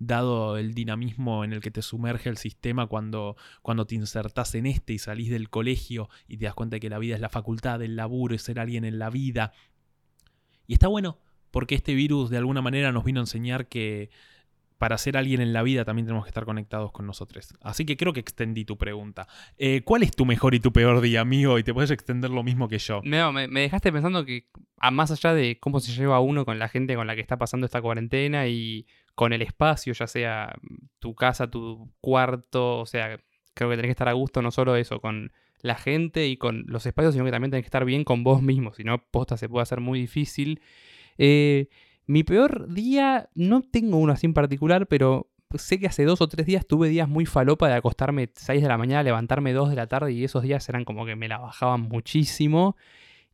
dado el dinamismo en el que te sumerge el sistema cuando, cuando te insertás en este y salís del colegio y te das cuenta de que la vida es la facultad, el laburo, es ser alguien en la vida. Y está bueno, porque este virus de alguna manera nos vino a enseñar que para ser alguien en la vida también tenemos que estar conectados con nosotros. Así que creo que extendí tu pregunta. Eh, ¿Cuál es tu mejor y tu peor día, amigo? Y te puedes extender lo mismo que yo. No, me, dejaste pensando que, a más allá de cómo se lleva uno con la gente con la que está pasando esta cuarentena y con el espacio, ya sea tu casa, tu cuarto, o sea, creo que tenés que estar a gusto no solo eso, con la gente y con los espacios, sino que también tenés que estar bien con vos mismo, si no, posta se puede hacer muy difícil. Eh, mi peor día, no tengo uno así en particular, pero sé que hace dos o tres días tuve días muy falopa de acostarme 6 de la mañana, levantarme 2 de la tarde y esos días eran como que me la bajaban muchísimo.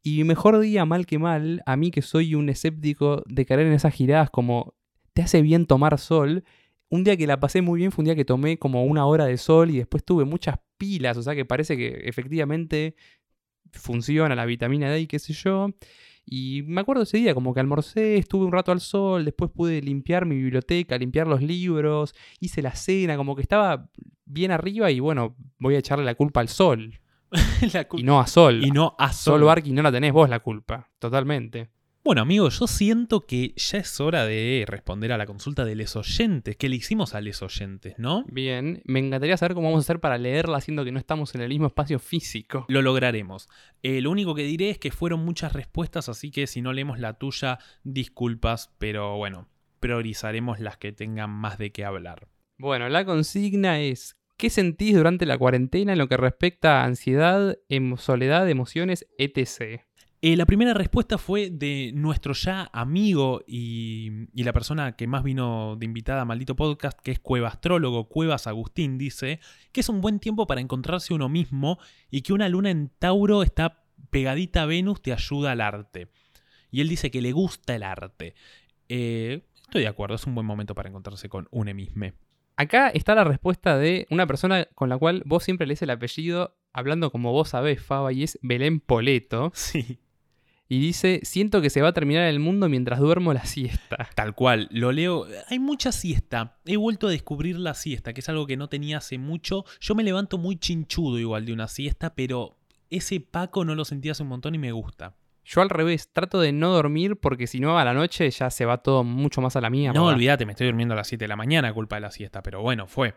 Y mejor día, mal que mal, a mí que soy un escéptico de caer en esas giradas como te hace bien tomar sol. Un día que la pasé muy bien fue un día que tomé como una hora de sol y después tuve muchas pilas, o sea que parece que efectivamente funciona la vitamina D y qué sé yo. Y me acuerdo ese día, como que almorcé, estuve un rato al sol, después pude limpiar mi biblioteca, limpiar los libros, hice la cena, como que estaba bien arriba y bueno, voy a echarle la culpa al sol. La Y no a Sol. y no a Sol Sol. Barky no la tenés vos la culpa, totalmente. Bueno, amigos, yo siento que ya es hora de responder a la consulta de les oyentes, que le hicimos a les oyentes, ¿no? Bien, me encantaría saber cómo vamos a hacer para leerla siendo que no estamos en el mismo espacio físico. Lo lograremos. Eh, lo único que diré es que fueron muchas respuestas, así que si no leemos la tuya, disculpas, pero bueno, priorizaremos las que tengan más de qué hablar. Bueno, la consigna es, ¿qué sentís durante la cuarentena en lo que respecta a ansiedad, em- soledad, emociones, etc.? Eh, la primera respuesta fue de nuestro ya amigo y, y la persona que más vino de invitada a Maldito Podcast, que es Cuevastrólogo, Cuevas Agustín, dice que es un buen tiempo para encontrarse uno mismo y que una luna en Tauro está pegadita a Venus te ayuda al arte. Y él dice que le gusta el arte. Eh, estoy de acuerdo, es un buen momento para encontrarse con un mismo. Acá está la respuesta de una persona con la cual vos siempre lees el apellido hablando como vos sabés, Faba, y es Belén Poleto. Sí. Y dice, siento que se va a terminar el mundo mientras duermo la siesta. Tal cual, lo leo. Hay mucha siesta. He vuelto a descubrir la siesta, que es algo que no tenía hace mucho. Yo me levanto muy chinchudo igual de una siesta, pero ese Paco no lo sentí hace un montón y me gusta. Yo al revés, trato de no dormir porque si no a la noche ya se va todo mucho más a la mierda. No, olvídate, me estoy durmiendo a las 7 de la mañana culpa de la siesta, pero bueno, fue.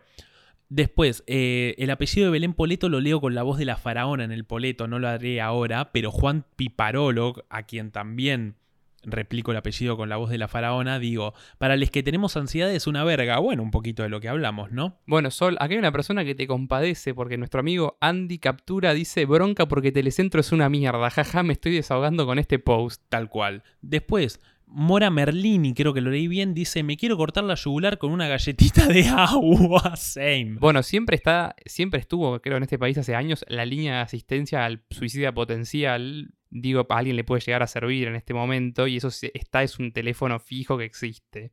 Después, eh, el apellido de Belén Poleto lo leo con la voz de la faraona en el Poleto, no lo haré ahora, pero Juan Piparolo, a quien también replico el apellido con la voz de la faraona, digo, para los que tenemos ansiedad es una verga, bueno, un poquito de lo que hablamos, ¿no? Bueno, Sol, acá hay una persona que te compadece porque nuestro amigo Andy Captura dice bronca porque Telecentro es una mierda. Jaja, me estoy desahogando con este post. Tal cual. Después, Mora Merlini, creo que lo leí bien, dice, me quiero cortar la yugular con una galletita de agua. Same. Bueno, siempre está, siempre estuvo, creo, en este país hace años, la línea de asistencia al suicida potencial. Digo, a alguien le puede llegar a servir en este momento y eso está, es un teléfono fijo que existe.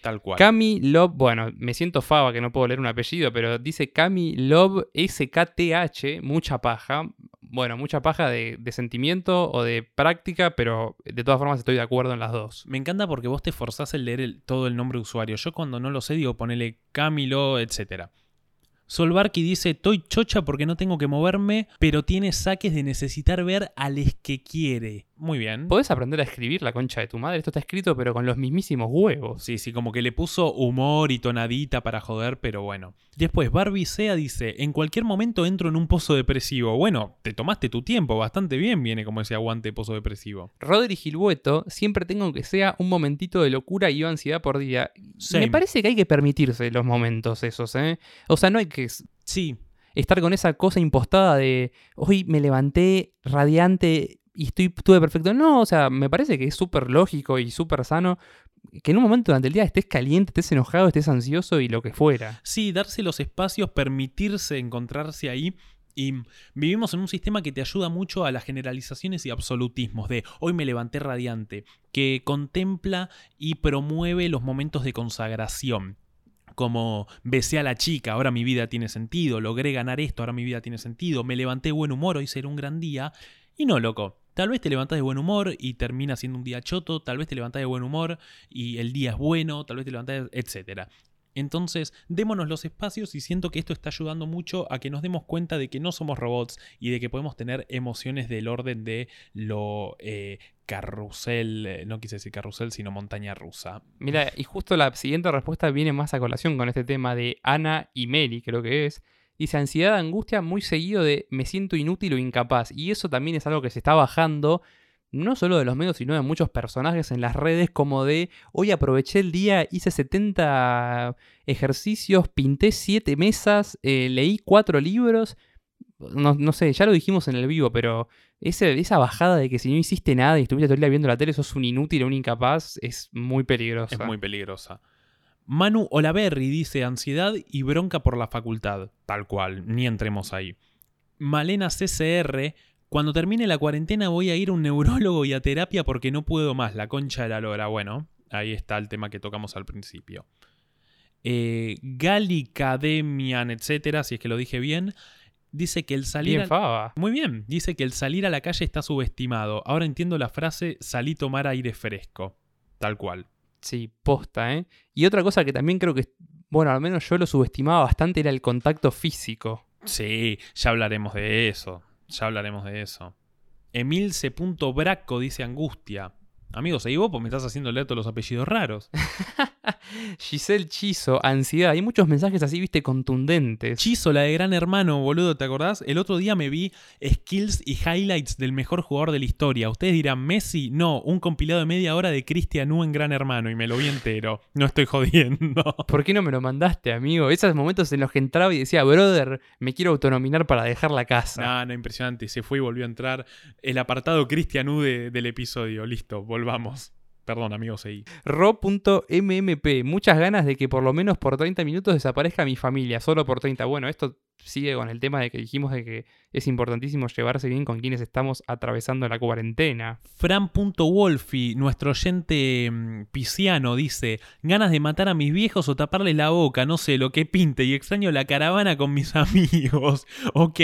Tal cual. Cami Love, bueno, me siento fava que no puedo leer un apellido, pero dice Cami Love SKTH, mucha paja. Bueno, mucha paja de, sentimiento o de práctica, pero de todas formas estoy de acuerdo en las dos. Me encanta porque vos te forzás en leer el- todo el nombre de usuario. Yo cuando no lo sé digo ponele Camilo, etc. Solbarki dice, estoy chocha porque no tengo que moverme, pero tiene saques de necesitar ver a les que quiere. Muy bien. Podés aprender a escribir la concha de tu madre. Esto está escrito, pero con los mismísimos huevos. Sí, sí, como que le puso humor y tonadita para joder, pero bueno. Después, Barbie Sea dice, en cualquier momento entro en un pozo depresivo. Bueno, te tomaste tu tiempo, bastante bien viene como ese aguante pozo depresivo. Rodri Gilbueto, siempre tengo que sea un momentito de locura y ansiedad por día. Same. Me parece que hay que permitirse los momentos esos, ¿eh? O sea, no hay que Sí, estar con esa cosa impostada de hoy me levanté radiante y estoy, estuve perfecto. No, o sea, me parece que es súper lógico y súper sano que en un momento durante el día estés caliente, estés enojado, estés ansioso y lo que fuera. Sí, darse los espacios, permitirse encontrarse ahí. Y vivimos en un sistema que te ayuda mucho a las generalizaciones y absolutismos de hoy me levanté radiante, que contempla y promueve los momentos de consagración. Como besé a la chica, ahora mi vida tiene sentido, logré ganar esto, ahora mi vida tiene sentido, me levanté buen humor, hoy será un gran día. Y no, loco. Tal vez te levantás de buen humor y termina siendo un día choto, tal vez te levantás de buen humor y el día es bueno, tal vez te levantás, etcétera. Entonces, démonos los espacios y siento que esto está ayudando mucho a que nos demos cuenta de que no somos robots y de que podemos tener emociones del orden de lo eh, carrusel, eh, no quise decir carrusel, sino montaña rusa. Mira, y justo la siguiente respuesta viene más a colación con este tema de Ana y Mary, creo que es. Dice ansiedad, angustia, muy seguido de me siento inútil o incapaz. Y eso también es algo que se está bajando, no solo de los medios, sino de muchos personajes en las redes, como de hoy aproveché el día, hice 70 ejercicios, pinté 7 mesas, eh, leí 4 libros. No, no sé, ya lo dijimos en el vivo, pero ese- esa bajada de que si no hiciste nada y estuviste todo el día viendo la tele, sos un inútil o un incapaz, es muy peligrosa. Es muy peligrosa. Manu Olaverri dice ansiedad y bronca por la facultad. Tal cual, ni entremos ahí. Malena CCR Cuando termine la cuarentena voy a ir a un neurólogo y a terapia porque no puedo más, la concha de la lora. Bueno, ahí está el tema que tocamos al principio. Eh, Galicademian, etcétera, si es que lo dije bien, dice que el salir. Bien, Faba. Muy bien, dice que el salir a la calle está subestimado. Ahora entiendo la frase salí tomar aire fresco. Tal cual. Sí, posta, ¿eh? Y otra cosa que también creo que, bueno, al menos yo lo subestimaba bastante era el contacto físico. Sí, ya hablaremos de eso. Ya hablaremos de eso. Emilce Braco dice angustia. Amigo, seguí vos porque me estás haciendo leer todos los apellidos raros. Giselle Chizo, ansiedad. Hay muchos mensajes así, viste, contundentes. Chizo, la de Gran Hermano, boludo, ¿te acordás? El otro día me vi skills y highlights del mejor jugador de la historia. Ustedes dirán, Messi, no, un compilado de media hora de Cristian U en Gran Hermano y me lo vi entero. No estoy jodiendo. ¿Por qué no me lo mandaste, amigo? Esos momentos en los que entraba y decía, brother, me quiero autonominar para dejar la casa. No, no, impresionante. Se fue y volvió a entrar el apartado Cristian U de- del episodio. Listo, volvamos. Perdón, amigo, seguí. Ro.mmp, muchas ganas de que por lo menos por 30 minutos desaparezca mi familia, solo por 30. Bueno, esto sigue con el tema de que dijimos de que es importantísimo llevarse bien con quienes estamos atravesando la cuarentena. Fran.wolfi, nuestro oyente mm, pisciano, dice: Ganas de matar a mis viejos o taparles la boca, no sé, lo que pinte, y extraño la caravana con mis amigos. ok,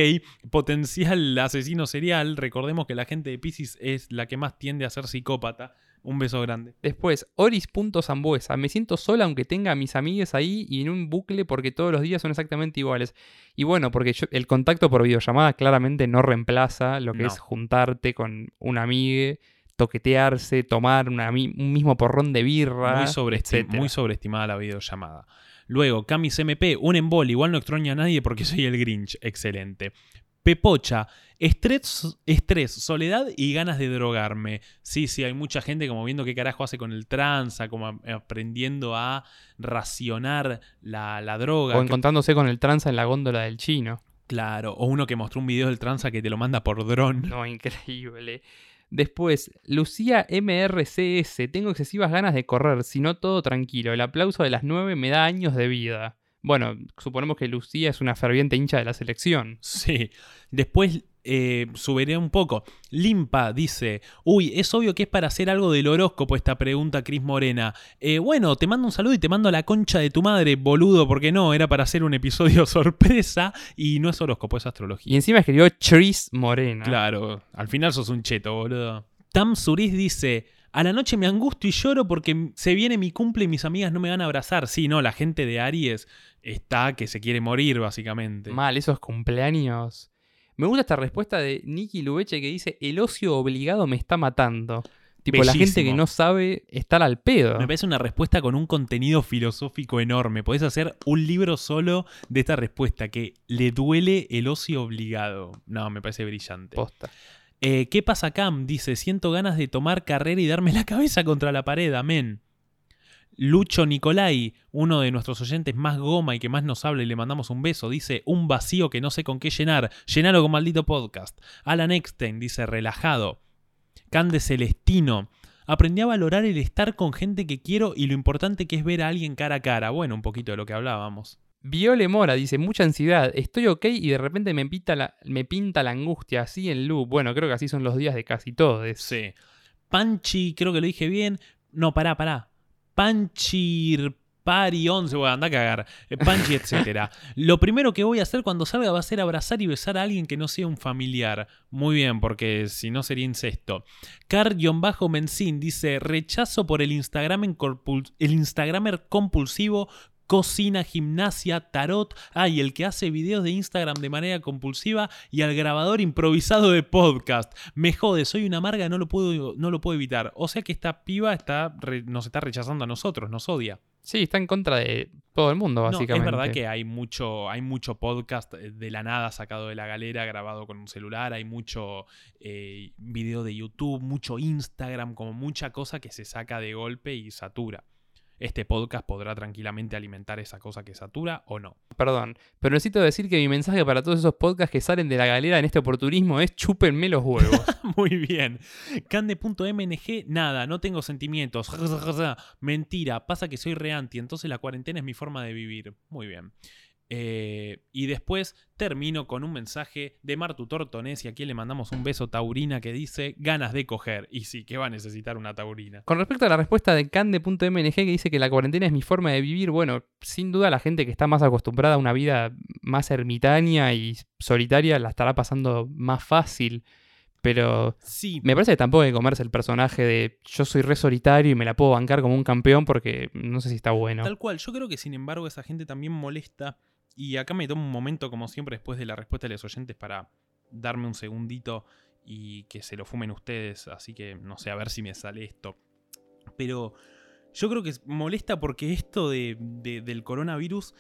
potencial asesino serial. Recordemos que la gente de Piscis es la que más tiende a ser psicópata. Un beso grande. Después, Oris.zambuesa, me siento sola aunque tenga a mis amigues ahí y en un bucle porque todos los días son exactamente iguales. Y bueno, porque yo- el contacto por videollamada claramente no reemplaza lo que No. es juntarte con un amigue, toquetearse, tomar una un mismo porrón de birra. Muy, muy sobreestimada la videollamada. Luego, Camis MP, un embol, igual no extraño a nadie porque soy el Grinch. Excelente. Pepocha, estrés, estrés, soledad y ganas de drogarme. Sí, sí, hay mucha gente como viendo qué carajo hace con el tranza, como aprendiendo a racionar la, la droga. O que- encontrándose con el tranza en la góndola del chino. claro, o uno que mostró un video del tranza que te lo manda por dron. No, increíble. Después, Lucía MRCS. Tengo excesivas ganas de correr, si no todo tranquilo. El aplauso de las 9 me da años de vida. Bueno, suponemos que Lucía es una ferviente hincha de la selección. Sí. Después eh, subiré un poco. Limpa dice: Uy, es obvio que es para hacer algo del horóscopo esta pregunta, Cris Morena. Eh, bueno, te mando un saludo y te mando a la concha de tu madre, boludo, porque no, era para hacer un episodio sorpresa y no es horóscopo, es Y astrología. encima escribió Tris Morena. Claro, al final sos un cheto, boludo. Tam Suris dice. A la noche me angustio y lloro porque se viene mi cumple y mis amigas no me van a abrazar. Sí, no, la gente de Aries está que se quiere morir, básicamente. Mal, esos cumpleaños. Me gusta esta respuesta de Nicky Lubeche que dice: El ocio obligado me está matando. Tipo, la gente que no sabe estar al pedo. Me parece una respuesta con un contenido filosófico enorme. Podés hacer un libro solo de esta respuesta, que le duele el ocio obligado. No, me parece brillante. Posta. Eh, ¿Qué pasa, Cam? Dice, siento ganas de tomar carrera y darme la cabeza contra la pared, amén. Lucho Nicolai, uno de nuestros oyentes más goma y que más nos habla y le mandamos un beso, dice, un vacío que no sé con qué llenar, llenalo con maldito podcast. Alan Eckstein dice, relajado. Cande Celestino, aprendí a valorar el estar con gente que quiero y lo importante que es ver a alguien cara a cara. Bueno, un poquito de lo que hablábamos. Viole Mora dice, mucha ansiedad, estoy ok y de repente me pinta la, me pinta la angustia, así en loop. Bueno, creo que así son los días de casi todos. Sí. Panchi, creo que lo dije bien. No, pará, pará. Panchir Pari 11, voy a andar a cagar. Eh, Panchi, etcétera. Lo primero que voy a hacer cuando salga va a ser abrazar y besar a alguien que no sea un familiar. Muy bien, porque si no sería incesto. Car-Mencin dice: rechazo por el, Instagram el Instagramer compulsivo cocina, gimnasia, tarot, ah, y el que hace videos de Instagram de manera compulsiva y al grabador improvisado de podcast. Me jode, soy una amarga, no lo puedo, no lo puedo evitar. O sea que esta piba está re- nos está rechazando a nosotros, nos odia. Sí, está en contra de todo el mundo, No, básicamente. es verdad que hay mucho, hay mucho podcast de la nada sacado de la galera, grabado con un celular, hay mucho eh, video de YouTube, mucho Instagram, como mucha cosa que se saca de golpe y satura. Este podcast podrá tranquilamente alimentar esa cosa que satura o no. Perdón, pero necesito decir que mi mensaje para todos esos podcasts que salen de la galera en este oportunismo es chúpenme los huevos. Muy bien. Cande.mng, nada, no tengo sentimientos. Mentira, pasa que soy re anti, entonces la cuarentena es mi forma de vivir. Muy bien. Eh, y después termino con un mensaje de Martu Tortones y aquí le mandamos un beso taurina que dice ganas de coger. Y sí, que va a necesitar una taurina. Con respecto a la respuesta de Cande.mng que dice que la cuarentena es mi forma de vivir, bueno, sin duda la gente que está más acostumbrada a una vida más ermitaña y solitaria la estará pasando más fácil. Pero Sí, me parece que tampoco hay que comerse el personaje de yo soy re solitario y me la puedo bancar como un campeón porque no sé si está bueno. Tal cual, yo creo que sin embargo esa gente también molesta. Y acá me tomo un momento, como siempre, después de la respuesta de los oyentes, para darme un segundito y que se lo fumen ustedes. Así que no sé, a ver si me sale esto. Pero yo creo que es- molesta porque esto de- del coronavirus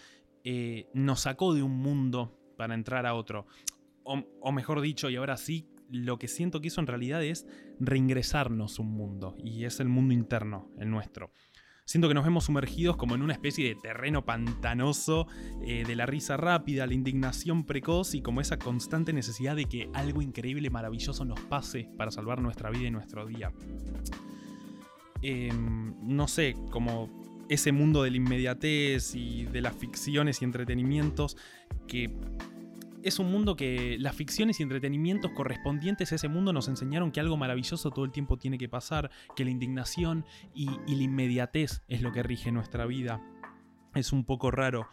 eh, nos sacó de un mundo para entrar a otro. O, o mejor dicho, y ahora sí, lo que siento que hizo en realidad es reingresarnos un mundo. Y es el mundo interno, el nuestro. Siento que nos vemos sumergidos como en una especie de terreno pantanoso eh, de la risa rápida, la indignación precoz y como esa constante necesidad de que algo increíble, maravilloso nos pase para salvar nuestra vida y nuestro día. Em, no sé, como ese mundo de la inmediatez y de las ficciones y entretenimientos que es un mundo que las ficciones y entretenimientos correspondientes a ese mundo nos enseñaron que algo maravilloso todo el tiempo tiene que pasar, que la indignación y, la inmediatez es lo que rige nuestra vida. Es un poco raro.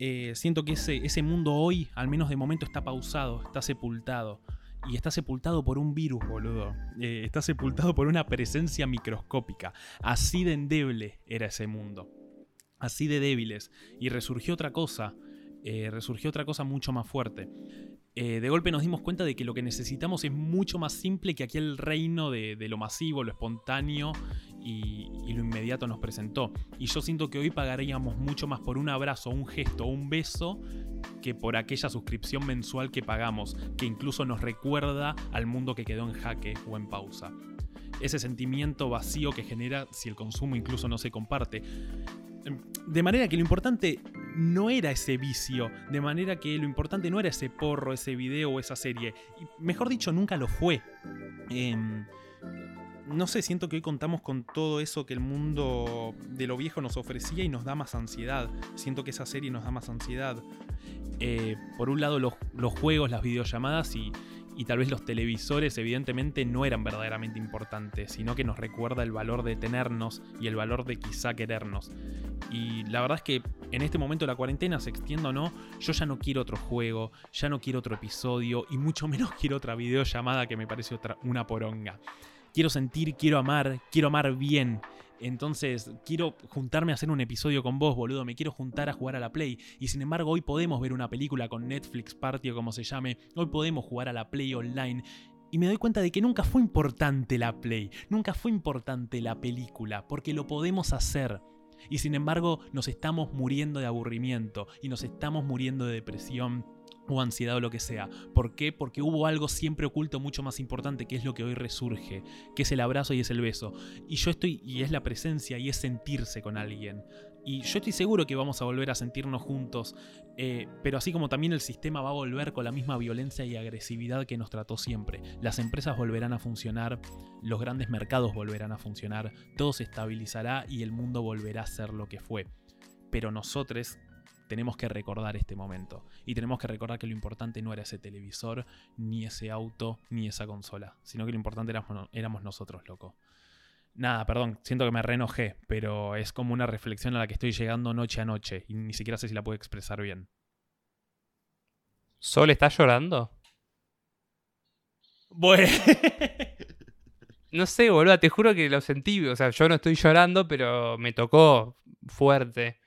Eh, siento que ese, ese mundo hoy, al menos de momento, está pausado, está sepultado. Y está sepultado por un virus, boludo. Eh, está sepultado por una presencia microscópica. Así de endeble era ese mundo. Así de débiles. Y resurgió otra cosa. Eh, resurgió otra cosa mucho más fuerte. Eh, de golpe nos dimos cuenta de que lo que necesitamos es mucho más simple que aquel reino de, lo masivo, lo espontáneo y, y lo inmediato nos presentó. Y yo siento que hoy pagaríamos mucho más por un abrazo, un gesto, un beso que por aquella suscripción mensual que pagamos, que incluso nos recuerda al mundo que quedó en jaque o en pausa. Ese sentimiento vacío que genera si el consumo incluso no se comparte. De manera que lo importante no era ese vicio, de manera que lo importante no era ese porro, ese video o esa serie. Mejor dicho, nunca lo fue. Em, no sé, siento que hoy contamos con todo eso que el mundo de lo viejo nos ofrecía y nos da más ansiedad. Siento que esa serie nos da más ansiedad. Eh, por un lado, los, los juegos, las videollamadas y, y tal vez los televisores, evidentemente, no eran verdaderamente importantes, sino que nos recuerda el valor de tenernos y el valor de quizá querernos. Y la verdad es que en este momento de la cuarentena, se extienda o no, yo ya no quiero otro juego, ya no quiero otro episodio y mucho menos quiero otra videollamada que me parece otra, una poronga. Quiero sentir, quiero amar, quiero amar bien. Entonces, quiero juntarme a hacer un episodio con vos, boludo. Me quiero juntar a jugar a la Play. Y sin embargo, hoy podemos ver una película con Netflix Party o como se llame. Hoy podemos jugar a la Play online. Y me doy cuenta de que nunca fue importante la Play. Nunca fue importante la película. Porque lo podemos hacer. Y sin embargo, nos estamos muriendo de aburrimiento. Y nos estamos muriendo de depresión o ansiedad o lo que sea. ¿Por qué? Porque hubo algo siempre oculto mucho más importante que es lo que hoy resurge, que es el abrazo y es el beso. Y yo estoy, y es la presencia y es sentirse con alguien. Y yo estoy seguro que vamos a volver a sentirnos juntos, eh, pero así como también el sistema va a volver con la misma violencia y agresividad que nos trató siempre. Las empresas volverán a funcionar, los grandes mercados volverán a funcionar, todo se estabilizará y el mundo volverá a ser lo que fue. Pero nosotros tenemos que recordar este momento. Y tenemos que recordar que lo importante no era ese televisor, ni ese auto, ni esa consola. Sino que lo importante éramos, éramos nosotros, loco. Nada, perdón, siento que me reenojé, pero es como una reflexión a la que estoy llegando noche a noche. Y ni siquiera sé si la puedo expresar bien. ¿Sol está llorando? Bueno. No sé, boludo, te juro que lo sentí. O sea, yo no estoy llorando, pero me tocó fuerte.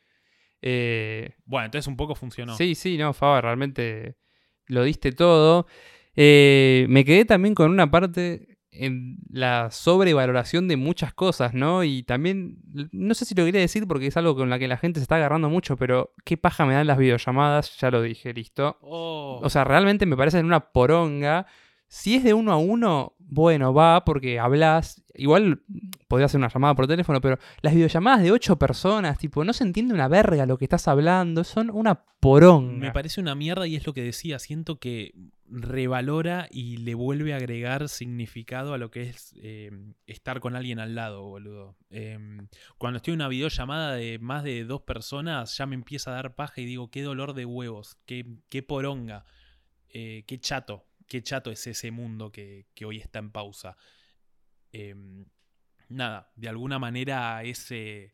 Eh, bueno, entonces un poco funcionó. Sí, sí, no, Faba, realmente lo diste todo. Eh, me quedé también con una parte en la sobrevaloración de muchas cosas, ¿no? Y también, no sé si lo quería decir porque es algo con la que la gente se está agarrando mucho, pero qué paja me dan las videollamadas, ya lo dije, listo. Oh. O sea, realmente me parecen una poronga. Si es de uno a uno, bueno, va, porque hablas. Igual podría hacer una llamada por teléfono, pero las videollamadas de ocho personas, tipo, no se entiende una verga lo que estás hablando, son una poronga. Me parece una mierda y es lo que decía. Siento que revalora y le vuelve a agregar significado a lo que es eh, estar con alguien al lado, boludo. Em, cuando estoy en una videollamada de más de dos personas, ya me empieza a dar paja y digo, qué dolor de huevos, qué, qué poronga, eh, qué chato, qué chato es ese mundo que, hoy está en pausa. Em, nada, de alguna manera ese,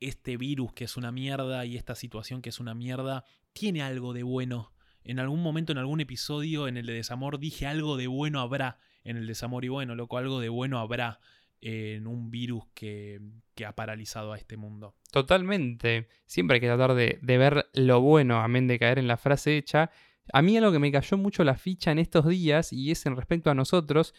este virus que es una mierda y esta situación que es una mierda, tiene algo de bueno en algún momento, en algún episodio, en el de desamor, dije algo de bueno habrá en el desamor. Y bueno, loco, algo de bueno habrá en un virus que, que ha paralizado a este mundo. Totalmente. Siempre hay que tratar de, de ver lo bueno, amén de caer en la frase hecha. A mí algo que me cayó mucho la ficha en estos días, y es en respecto a nosotros,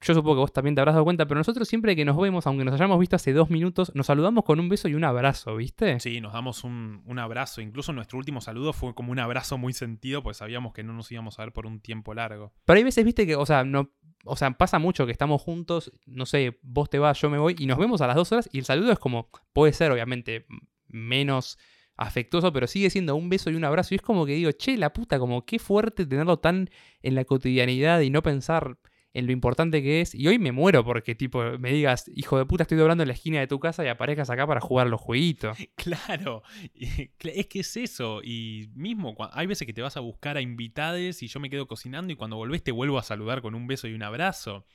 yo supongo que vos también te habrás dado cuenta, pero nosotros siempre que nos vemos, aunque nos hayamos visto hace dos minutos, nos saludamos con un beso y un abrazo, ¿viste? Sí, nos damos un, un abrazo. Incluso nuestro último saludo fue como un abrazo muy sentido, pues sabíamos que no nos íbamos a ver por un tiempo largo. Pero hay veces, viste, que, o sea, no, o sea, pasa mucho que estamos juntos, no sé, vos te vas, yo me voy, y nos vemos a las dos horas, y el saludo es como, puede ser, obviamente, menos afectuoso, pero sigue siendo un beso y un abrazo. Y es como que digo, che, la puta, como qué fuerte tenerlo tan en la cotidianidad y no pensar en lo importante que es. Y hoy me muero porque, tipo, me digas, hijo de puta, estoy doblando en la esquina de tu casa y aparezcas acá para jugar los jueguitos. Claro, es que es eso. Y mismo, hay veces que te vas a buscar a invitades y yo me quedo cocinando y cuando volvés te vuelvo a saludar con un beso y un abrazo.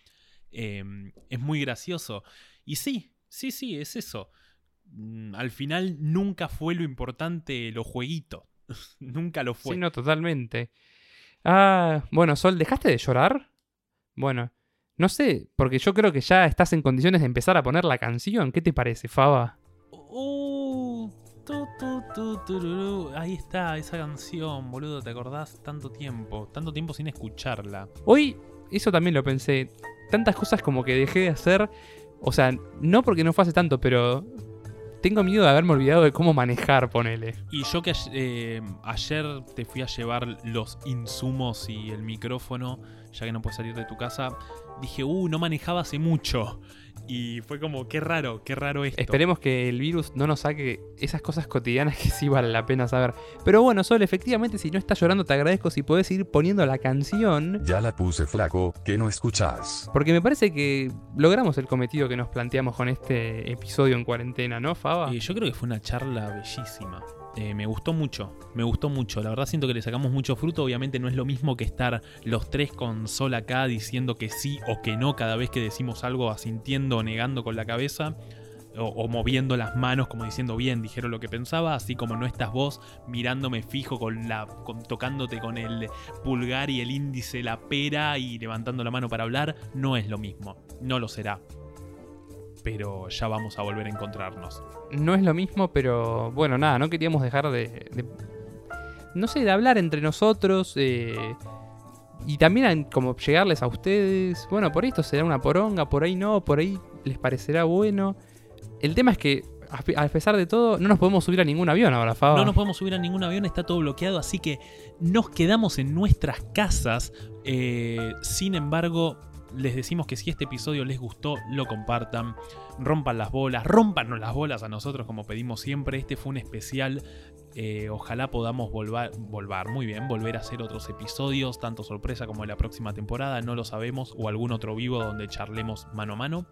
Em, es muy gracioso. Y sí, sí, sí, es eso. Mm, al final nunca fue lo importante los jueguitos. nunca lo fue. Sí, no, totalmente. Ah, bueno, Sol, ¿dejaste de llorar? Bueno, no sé, porque yo creo que ya estás en condiciones de empezar a poner la canción. ¿Qué te parece, Faba? Uh, Ahí está, esa canción, boludo, ¿te acordás? Tanto tiempo, tanto tiempo sin escucharla. Hoy, eso también lo pensé. Tantas cosas como que dejé de hacer. O sea, no porque no fue hace tanto, pero tengo miedo de haberme olvidado de cómo manejar, ponele. Y yo que eh, ayer te fui a llevar los insumos y el micrófono, ya que no puedes salir de tu casa, dije, uh, no manejaba hace mucho. Y fue como, qué raro, qué raro esto. Esperemos que el virus no nos saque esas cosas cotidianas que sí vale la pena saber. Pero bueno, Sol, efectivamente, si no estás llorando, te agradezco si puedes ir poniendo la canción. Ya la puse flaco, que no escuchás. Porque me parece que logramos el cometido que nos planteamos con este episodio en cuarentena, ¿no, Faba? Y yo creo que fue una charla bellísima. Eh, me gustó mucho, me gustó mucho. La verdad siento que le sacamos mucho fruto. Obviamente no es lo mismo que estar los tres con Sol acá diciendo que sí o que no cada vez que decimos algo, asintiendo o negando con la cabeza. O, moviendo las manos como diciendo bien, dijeron lo que pensaba, así como no estás vos mirándome fijo con la. tocándote con el pulgar y el índice la pera y levantando la mano para hablar, no es lo mismo. No lo será pero ya vamos a volver a encontrarnos. No es lo mismo, pero bueno, nada, no queríamos dejar de, no sé, de hablar entre nosotros eh, y también como llegarles a ustedes. Bueno, por esto será una poronga, por ahí no, por ahí les parecerá bueno. El tema es que a pesar de todo, no nos podemos subir a ningún avión ahora, Faba. No nos podemos subir a ningún avión, está todo bloqueado, así que nos quedamos en nuestras casas. Eh, sin embargo, les decimos que si este episodio les gustó, lo compartan, rompan las bolas, rompannos las bolas a nosotros como pedimos siempre. Este fue un especial. Eh, ojalá podamos volver, volver, muy bien, volver a hacer otros episodios, tanto sorpresa como en la próxima temporada, no lo sabemos, o algún otro vivo donde charlemos mano a mano.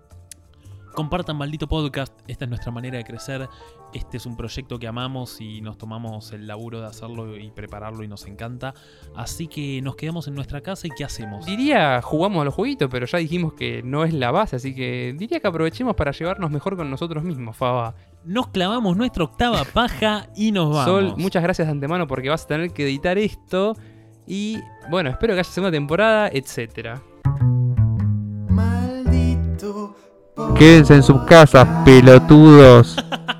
Compartan maldito podcast, esta es nuestra manera de crecer. Este es un proyecto que amamos y nos tomamos el laburo de hacerlo y prepararlo y nos encanta. Así que nos quedamos en nuestra casa y ¿qué hacemos? Diría jugamos a los jueguitos, pero ya dijimos que no es la base, así que diría que aprovechemos para llevarnos mejor con nosotros mismos, Faba. Nos clavamos nuestra octava paja y nos vamos. Sol, muchas gracias de antemano porque vas a tener que editar esto. Y bueno, espero que haya segunda temporada, etcétera. Quédense en sus casas, pelotudos.